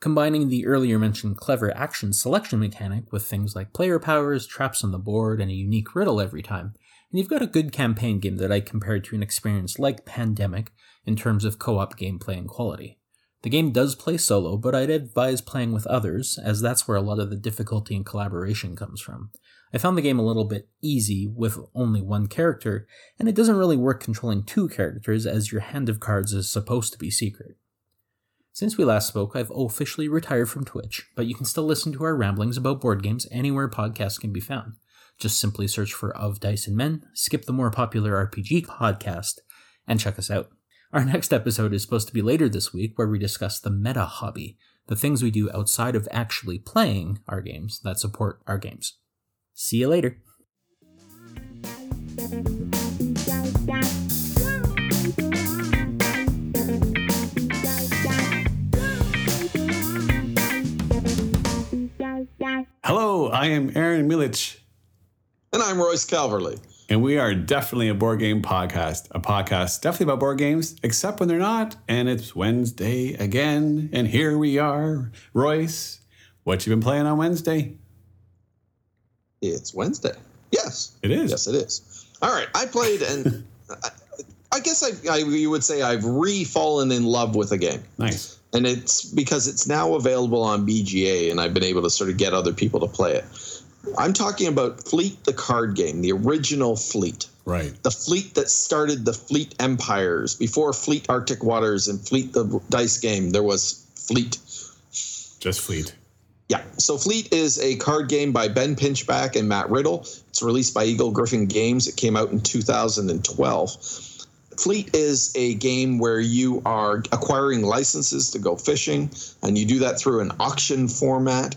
Combining the earlier mentioned clever action selection mechanic with things like player powers, traps on the board, and a unique riddle every time, and you've got a good campaign game that I compared to an experience like Pandemic in terms of co op gameplay and quality. The game does play solo, but I'd advise playing with others, as that's where a lot of the difficulty and collaboration comes from. I found the game a little bit easy with only one character, and it doesn't really work controlling two characters as your hand of cards is supposed to be secret. Since we last spoke, I've officially retired from Twitch, but you can still listen to our ramblings about board games anywhere podcasts can be found. Just simply search for Of Dice and Men, skip the more popular RPG podcast, and check us out. Our next episode is supposed to be later this week, where we discuss the meta hobby, the things we do outside of actually playing our games that support our games. See you later. Hello, I am Aaron Milich. And I'm Royce Calverley. And we are definitely a board game podcast. A podcast definitely about board games, except when they're not. And it's Wednesday again. And here we are. Royce, what you been playing on Wednesday? It's Wednesday. Yes. It is. Yes, it is. All right. I played, and [LAUGHS] I, I guess I, I, you would say I've re fallen in love with a game. Nice. And it's because it's now available on BGA, and I've been able to sort of get other people to play it. I'm talking about Fleet the card game, the original Fleet. Right. The fleet that started the Fleet empires. Before Fleet Arctic Waters and Fleet the dice game, there was Fleet. Just Fleet. Yeah. So Fleet is a card game by Ben Pinchback and Matt Riddle. It's released by Eagle-Gryphon Games. It came out in 2012. Fleet is a game where you are acquiring licenses to go fishing, and you do that through an auction format.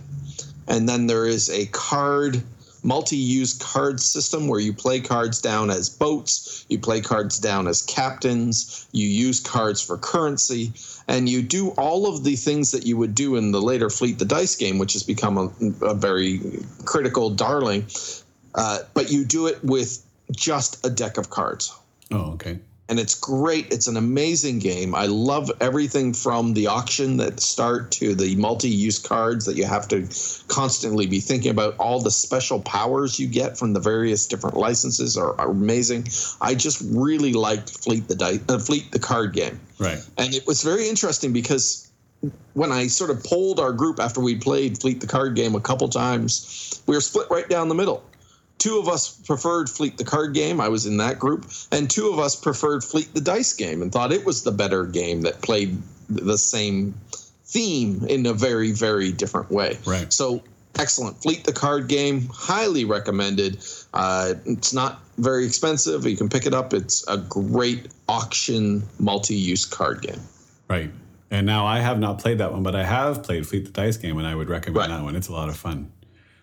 And then there is a card, multi use card system where you play cards down as boats, you play cards down as captains, you use cards for currency, and you do all of the things that you would do in the later Fleet the Dice game, which has become a, a very critical darling. Uh, but you do it with just a deck of cards Oh, okay. And it's great. It's an amazing game. I love everything from the auction that start to the multi-use cards that you have to constantly be thinking about. All the special powers you get from the various different licenses are, are amazing. I just really liked Fleet the uh, Fleet the card game, Right. and it was very interesting because when I sort of polled our group after we played Fleet the card game a couple times, we were split right down the middle. Two of us preferred Fleet the card game. I was in that group, and two of us preferred Fleet the dice game and thought it was the better game that played the same theme in a very very different way. Right. So excellent. Fleet the card game, highly recommended. Uh, it's not very expensive. You can pick it up. It's a great auction multi-use card game. Right. And now I have not played that one, but I have played Fleet the Dice game, and I would recommend that one. It's a lot of fun.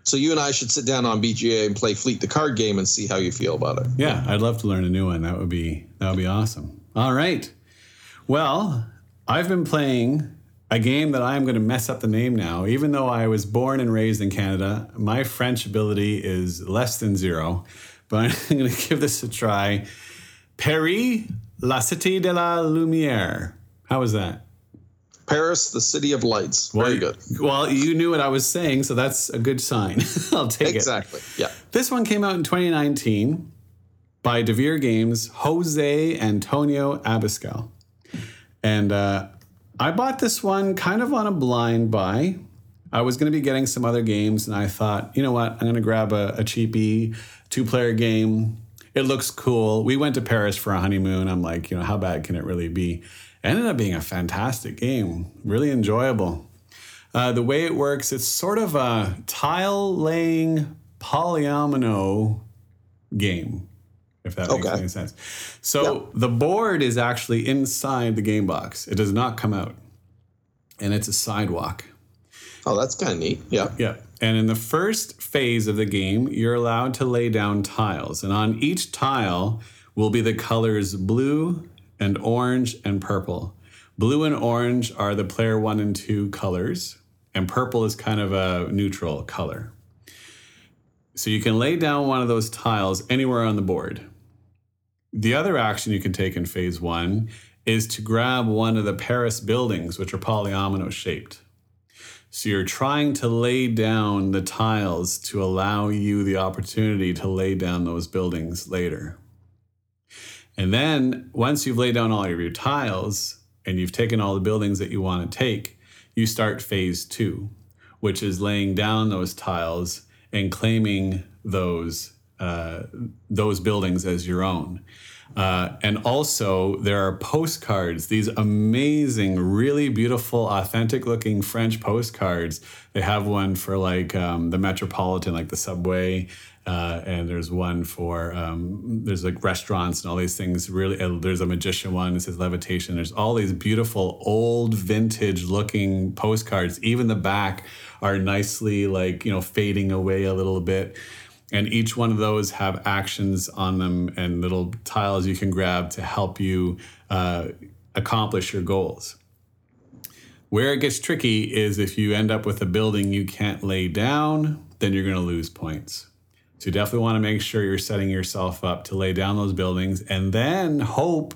So you and I should sit down on BGA and play Fleet the card game and see how you feel about it. Yeah, I'd love to learn a new one. That would be that would be awesome. All right. Well, I've been playing a game that I'm going to mess up the name now. Even though I was born and raised in Canada, my French ability is less than zero. But [LAUGHS] I'm going to give this a try. Paris, la cité de la lumière. How was that? Paris, the city of lights. Very good. Well, you knew what I was saying, so that's a good sign. [LAUGHS] I'll take it. Exactly. Yeah. This one came out in 2019 by Devir Games, Jose Antonio Abascal. And uh, I bought this one kind of on a blind buy. I was going to be getting some other games, and I thought, you know what? I'm going to grab a, a cheapy two player game. It looks cool. We went to Paris for a honeymoon. I'm like, you know, how bad can it really be? Ended up being a fantastic game, really enjoyable. Uh, the way it works, it's sort of a tile laying polyomino game, if that makes any sense. So the board is actually inside the game box, it does not come out, and it's a sidewalk. Oh, that's kind of neat. Yeah. Yeah. And in the first phase of the game, you're allowed to lay down tiles. And on each tile will be the colors blue and orange and purple. Blue and orange are the player one and two colors, and purple is kind of a neutral color. So you can lay down one of those tiles anywhere on the board. The other action you can take in phase one is to grab one of the Paris buildings, which are polyomino shaped. So you're trying to lay down the tiles to allow you the opportunity to lay down those buildings later. And then once you've laid down all of your tiles and you've taken all the buildings that you want to take, you start phase two, which is laying down those tiles and claiming those uh, those buildings as your own. Uh, and also, there are postcards, these amazing, really beautiful, authentic looking French postcards. They have one for like um, the Metropolitan, like the subway. Uh, and there's one for um, there's like restaurants and all these things. Really, uh, there's a magician one. It says levitation. There's all these beautiful old vintage looking postcards. Even the back are nicely like you know fading away a little bit and each one of those have actions on them and little tiles you can grab to help you uh, accomplish your goals. Where it gets tricky is if you end up with a building you can't lay down, then you're going to lose points. So you definitely want to make sure you're setting yourself up to lay down those buildings and then hope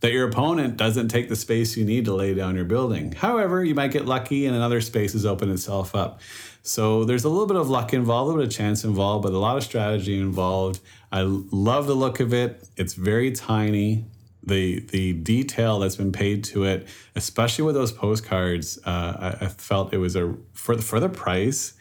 that your opponent doesn't take the space you need to lay down your building. However, you might get lucky and another space has opened itself up. So there's a little bit of luck involved, a little bit of chance involved, but a lot of strategy involved. I love the look of it. It's very tiny. The the detail that's been paid to it, especially with those postcards, uh, I, I felt it was a for the for the price,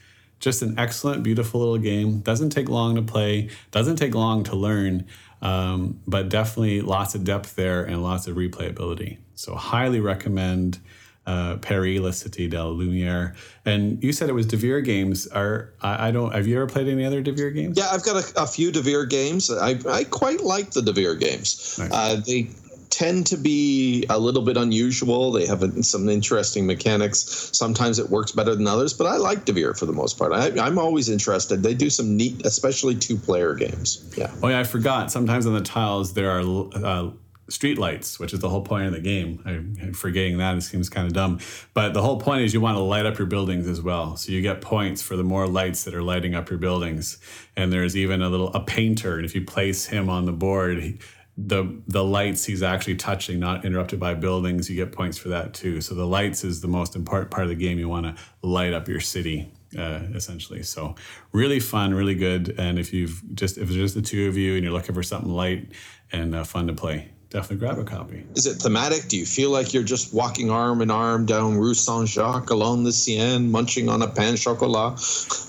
just an excellent, beautiful little game. Doesn't take long to play. Doesn't take long to learn. Um, but definitely lots of depth there and lots of replayability. So highly recommend uh, Paris La Cité de la Lumière. And you said it was Devir games. Are I, I don't have you ever played any other Devir games? Yeah, I've got a, a few Devir games. I, I quite like the Devir games. Uh, they tend to be a little bit unusual. They have some interesting mechanics. Sometimes it works better than others, but I like Devir for the most part. I, I'm always interested. They do some neat, especially two player games. Yeah. Oh yeah, I forgot. Sometimes on the tiles there are uh, street lights, which is the whole point of the game. I'm forgetting that. It seems kind of dumb, but the whole point is you want to light up your buildings as well. So you get points for the more lights that are lighting up your buildings. And there's even a little a painter, and if you place him on the board. The the lights he's actually touching, not interrupted by buildings, you get points for that too. So the lights is the most important part of the game. You want to light up your city, uh, essentially. So really fun, really good. And if you've just if it's just the two of you and you're looking for something light and uh, fun to play, definitely grab a copy. Is it thematic? Do you feel like you're just walking arm in arm down Rue Saint Jacques along the Seine, munching on a pain chocolat?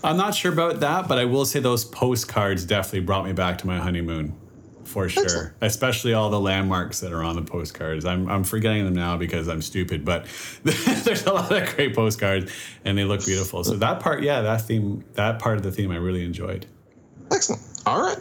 I'm not sure about that, but I will say those postcards definitely brought me back to my honeymoon. For sure. Especially all the landmarks that are on the postcards. I'm, I'm forgetting them now because I'm stupid, but [LAUGHS] there's a lot of great postcards and they look beautiful. So that part, yeah, that theme, that part of the theme I really enjoyed. Excellent. All right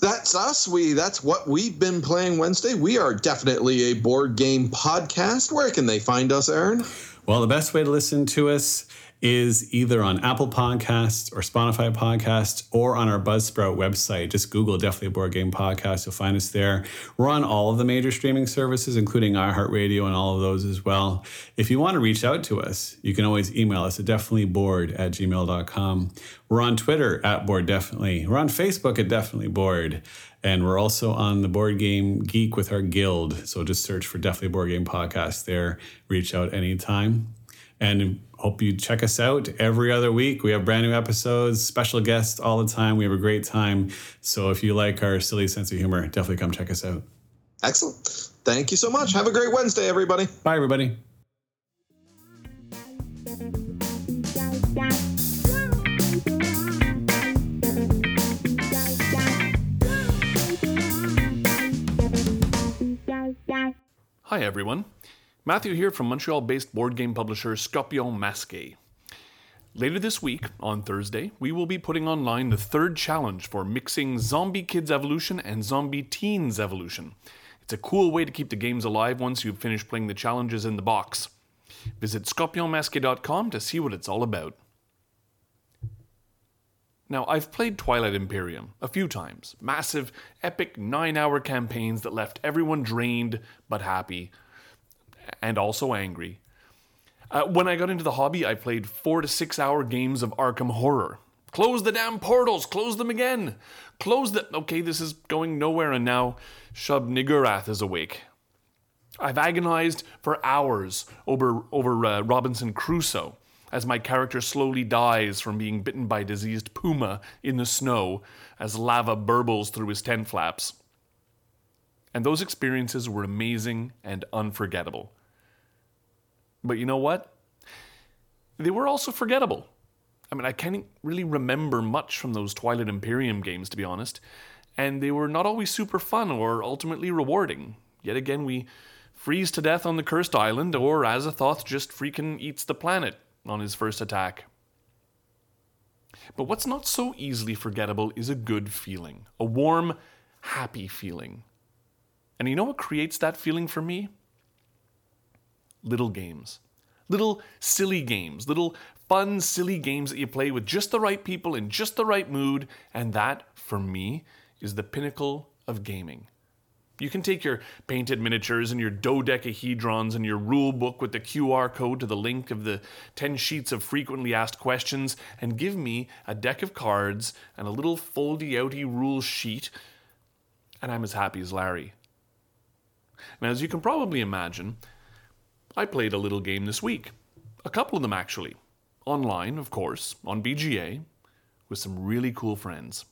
that's us. We that's what we've been playing Wednesday. We are definitely a board game podcast. Where can they find us, Aaron? Well, the best way to listen to us is either on Apple Podcasts or Spotify Podcasts or on our Buzzsprout website. Just Google Definitely a Board Game Podcast. You'll find us there. We're on all of the major streaming services, including iHeartRadio and all of those as well. If you want to reach out to us, you can always email us at definitelyboard at gmail.com. We're on Twitter at Board Definitely. We're on Facebook at Definitely Board. And we're also on the Board Game Geek with our guild. So just search for Definitely Board Game Podcast there. Reach out anytime. And hope you check us out every other week. We have brand new episodes, special guests all the time. We have a great time. So if you like our silly sense of humor, definitely come check us out. Excellent. Thank you so much. Have a great Wednesday, everybody. Bye, everybody. Hi, everyone. Matthew here from Montreal based board game publisher Scorpion Masqué. Later this week, on Thursday, we will be putting online the third challenge for mixing Zombie Kids Evolution and Zombie Teens Evolution. It's a cool way to keep the games alive once you've finished playing the challenges in the box. Visit scorpionmasqué.com to see what it's all about. Now, I've played Twilight Imperium a few times. Massive, epic nine hour campaigns that left everyone drained but happy and also angry. Uh, when I got into the hobby, I played four to six hour games of Arkham Horror. Close the damn portals, close them again. Close the. Okay, this is going nowhere, and now Shub Niggurath is awake. I've agonized for hours over, over uh, Robinson Crusoe as my character slowly dies from being bitten by diseased puma in the snow as lava burbles through his tent flaps. And those experiences were amazing and unforgettable. But you know what? They were also forgettable. I mean, I can't really remember much from those Twilight Imperium games, to be honest, and they were not always super fun or ultimately rewarding. Yet again, we freeze to death on the cursed island, or Azathoth just freaking eats the planet on his first attack. But what's not so easily forgettable is a good feeling, a warm, happy feeling. And you know what creates that feeling for me? Little games. Little silly games, little fun, silly games that you play with just the right people in just the right mood, and that, for me, is the pinnacle of gaming. You can take your painted miniatures and your dodecahedrons and your rule book with the QR code to the link of the 10 sheets of frequently asked questions and give me a deck of cards and a little foldy outy rule sheet, and I'm as happy as Larry. Now, as you can probably imagine, I played a little game this week. A couple of them, actually. Online, of course, on BGA, with some really cool friends.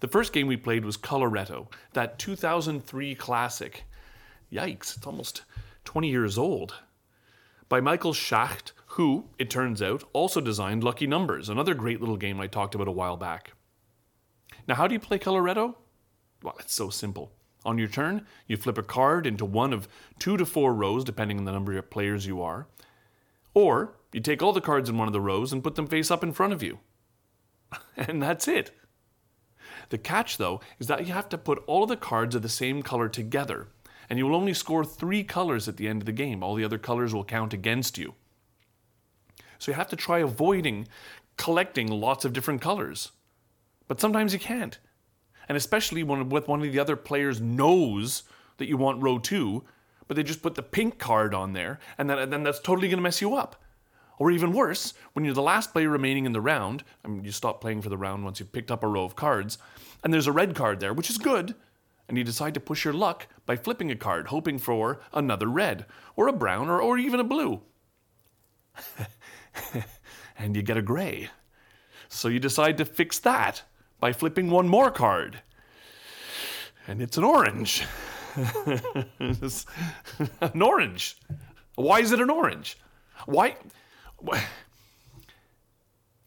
The first game we played was Coloretto, that 2003 classic. Yikes, it's almost 20 years old. By Michael Schacht, who, it turns out, also designed Lucky Numbers, another great little game I talked about a while back. Now, how do you play Coloretto? Well, it's so simple. On your turn, you flip a card into one of two to four rows, depending on the number of players you are. Or you take all the cards in one of the rows and put them face up in front of you. [LAUGHS] and that's it. The catch, though, is that you have to put all of the cards of the same color together, and you will only score three colors at the end of the game. All the other colors will count against you. So you have to try avoiding collecting lots of different colors. But sometimes you can't and especially when with one of the other players knows that you want row two, but they just put the pink card on there, and then, and then that's totally going to mess you up. Or even worse, when you're the last player remaining in the round, I mean, you stop playing for the round once you've picked up a row of cards, and there's a red card there, which is good, and you decide to push your luck by flipping a card, hoping for another red, or a brown, or, or even a blue. [LAUGHS] and you get a gray. So you decide to fix that by flipping one more card. And it's an orange. It's [LAUGHS] an orange. Why is it an orange? Why? why-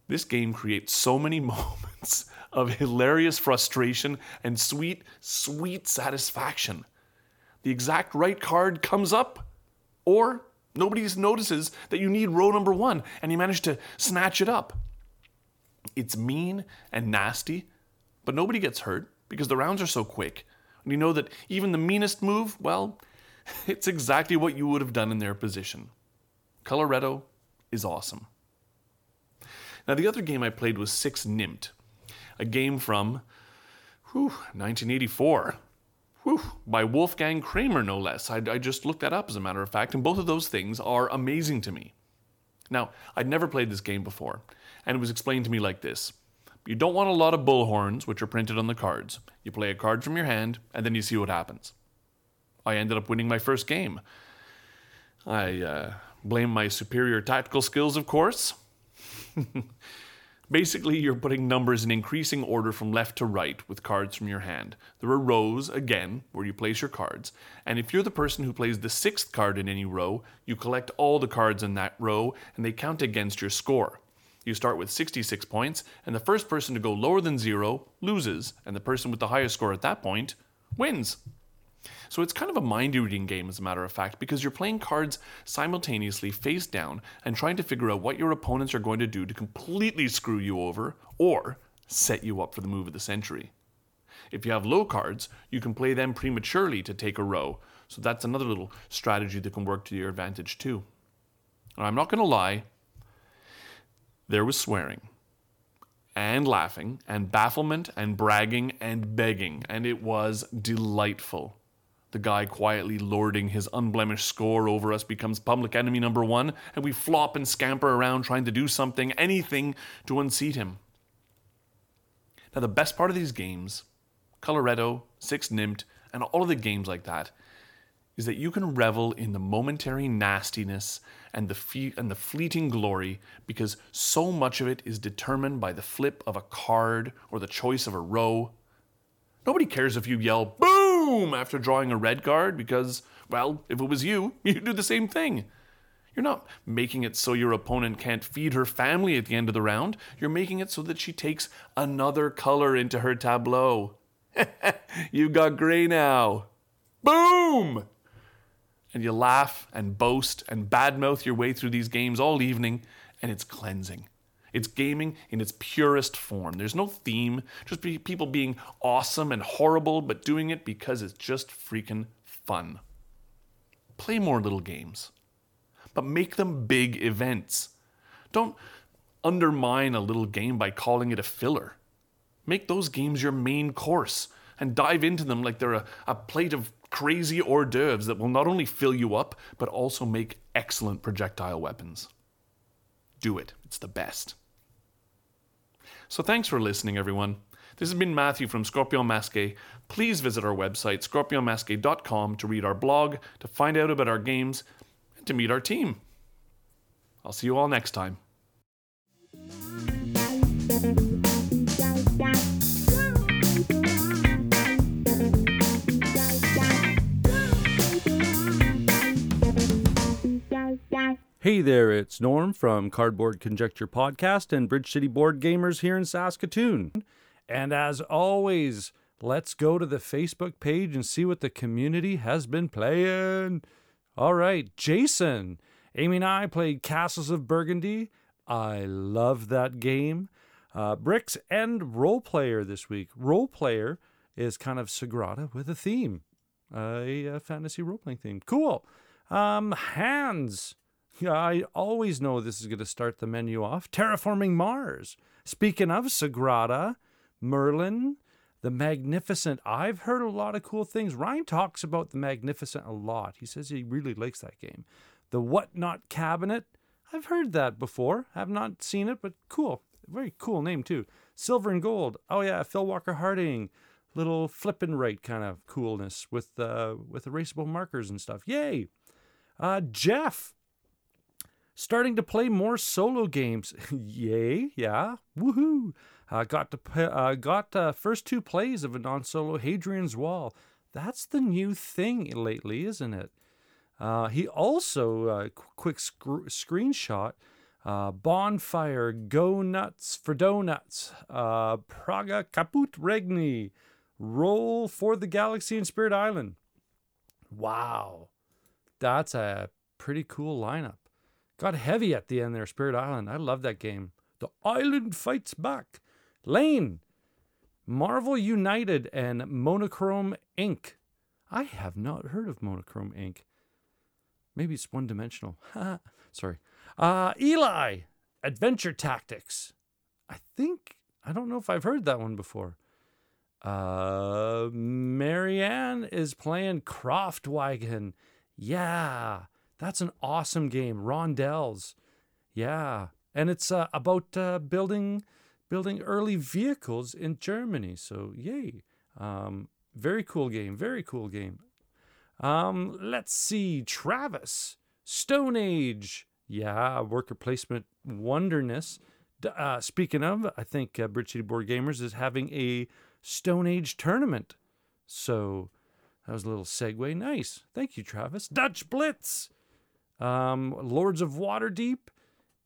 This game creates so many [LAUGHS] moments of hilarious frustration and sweet, sweet satisfaction. The exact right card comes up, or nobody notices that you need row number one and you manage to snatch it up. It's mean and nasty, but nobody gets hurt because the rounds are so quick. And you know that even the meanest move, well, [LAUGHS] it's exactly what you would have done in their position. Coloretto is awesome. Now, the other game I played was Six Nimmt, a game from whew, 1984. Whew, by Wolfgang Kramer, no less. I, I just looked that up, as a matter of fact, and both of those things are amazing to me. Now, I'd never played this game before, and it was explained to me like this You don't want a lot of bullhorns, which are printed on the cards. You play a card from your hand, and then you see what happens. I ended up winning my first game. I uh, blame my superior tactical skills, of course. [LAUGHS] Basically, you're putting numbers in increasing order from left to right with cards from your hand. There are rows, again, where you place your cards, and if you're the person who plays the sixth card in any row, you collect all the cards in that row and they count against your score. You start with 66 points, and the first person to go lower than zero loses, and the person with the highest score at that point wins. So it's kind of a mind reading game, as a matter of fact, because you're playing cards simultaneously face down and trying to figure out what your opponents are going to do to completely screw you over or set you up for the move of the century. If you have low cards, you can play them prematurely to take a row. So that's another little strategy that can work to your advantage too. And I'm not going to lie, there was swearing and laughing and bafflement and bragging and begging, and it was delightful. The guy quietly lording his unblemished score over us becomes public enemy number one, and we flop and scamper around trying to do something, anything, to unseat him. Now, the best part of these games, Coloretto, Six Nimmt, and all of the games like that, is that you can revel in the momentary nastiness and the, fe- and the fleeting glory because so much of it is determined by the flip of a card or the choice of a row. Nobody cares if you yell boom after drawing a red card because, well, if it was you, [LAUGHS] you'd do the same thing. You're not making it so your opponent can't feed her family at the end of the round. You're making it so that she takes another color into her tableau. [LAUGHS] you got gray now. Boom! And you laugh and boast and badmouth your way through these games all evening, and it's cleansing. It's gaming in its purest form. There's no theme, just be people being awesome and horrible, but doing it because it's just freaking fun. Play more little games, but make them big events. Don't undermine a little game by calling it a filler. Make those games your main course and dive into them like they're a, a plate of crazy hors d'oeuvres that will not only fill you up, but also make excellent projectile weapons. Do it, it's the best. So thanks for listening, everyone. This has been Matthew from Scorpion Masque. Please visit our website, scorpionmasque.com, to read our blog, to find out about our games, and to meet our team. I'll see you all next time. Hey there, it's Norm from Cardboard Conjecture Podcast and Bridge City Board Gamers here in Saskatoon. And as always, let's go to the Facebook page and see what the community has been playing. All right, Jason. Amy and I played Castles of Burgundy. I love that game. Uh, Bricks and Roll Player this week. Roll Player is kind of Sagrada with a theme, uh, a, a fantasy role playing theme. Cool. Um, Hands. Yeah, I always know this is going to start the menu off. Terraforming Mars. Speaking of Sagrada, Merlin, the Magnificent. I've heard a lot of cool things. Ryan talks about the Magnificent a lot. He says he really likes that game. The Whatnot Cabinet. I've heard that before. I've not seen it, but cool. Very cool name too. Silver and Gold. Oh yeah, Phil Walker Harding. Little flip and write kind of coolness with uh, with erasable markers and stuff. Yay! Uh, Jeff Starting to play more solo games. [LAUGHS] Yay, yeah, woohoo. Uh, got to uh, got uh, first two plays of a non-solo Hadrian's Wall. That's the new thing lately, isn't it? Uh, he also uh, qu- quick sc- screenshot uh, bonfire go nuts for donuts uh, Praga Caput Regni roll for the galaxy in Spirit Island. Wow, that's a pretty cool lineup. Got heavy at the end there, Spirit Island. I love that game. The island fights back. Lane, Marvel United, and Monochrome Inc. I have not heard of Monochrome Inc. Maybe it's one dimensional. [LAUGHS] Sorry. Uh, Eli, Adventure Tactics. I think, I don't know if I've heard that one before. Uh, Marianne is playing Kraftwagen. Yeah, that's an awesome game. Rondels. Yeah, and it's uh, about uh, building building early vehicles in Germany. So yay! Um, very cool game. Very cool game. Um, let's see. Travis, Stone Age. Yeah, worker placement wonderness. Uh, speaking of, I think uh, Bridge City Board Gamers is having a Stone Age tournament. So that was a little segue. Nice. Thank you, Travis. Dutch Blitz. Um, Lords of Waterdeep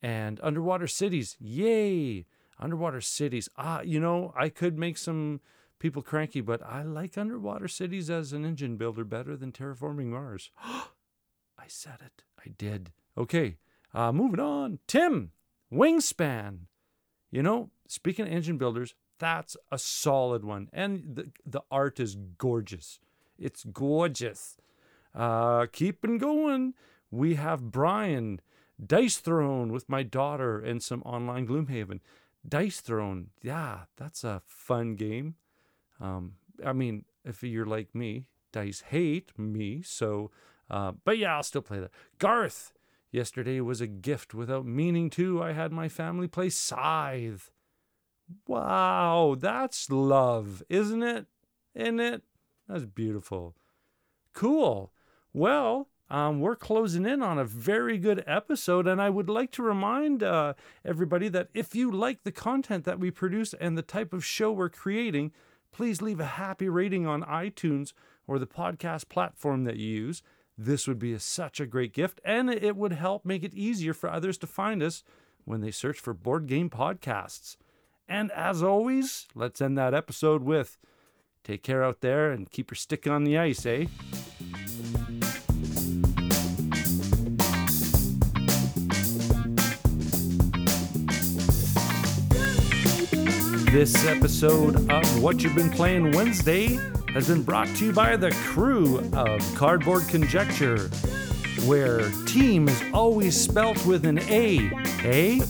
and Underwater Cities. Yay! Underwater Cities. Ah, you know, I could make some people cranky, but I like Underwater Cities as an engine builder better than Terraforming Mars. [GASPS] I said it. I did. Okay, uh, moving on. Tim, Wingspan. You know, speaking of engine builders, that's a solid one. And the, the art is gorgeous. It's gorgeous. Uh, keeping going, we have Brian, Dice Throne with my daughter and some online Gloomhaven. Dice Throne, yeah, that's a fun game. Um, I mean, if you're like me, dice hate me, so, uh, but yeah, I'll still play that. Garth, yesterday was a gift without meaning to. I had my family play Scythe. Wow, that's love, isn't it? Isn't it? That's beautiful. Cool. Well, um, we're closing in on a very good episode, and I would like to remind uh, everybody that if you like the content that we produce and the type of show we're creating, please leave a happy rating on iTunes or the podcast platform that you use. This would be a, such a great gift, and it would help make it easier for others to find us when they search for board game podcasts. And as always, let's end that episode with take care out there and keep your stick on the ice, eh? This episode of What You've Been Playing Wednesday has been brought to you by the crew of Cardboard Conjecture, where team is always spelt with an A, eh?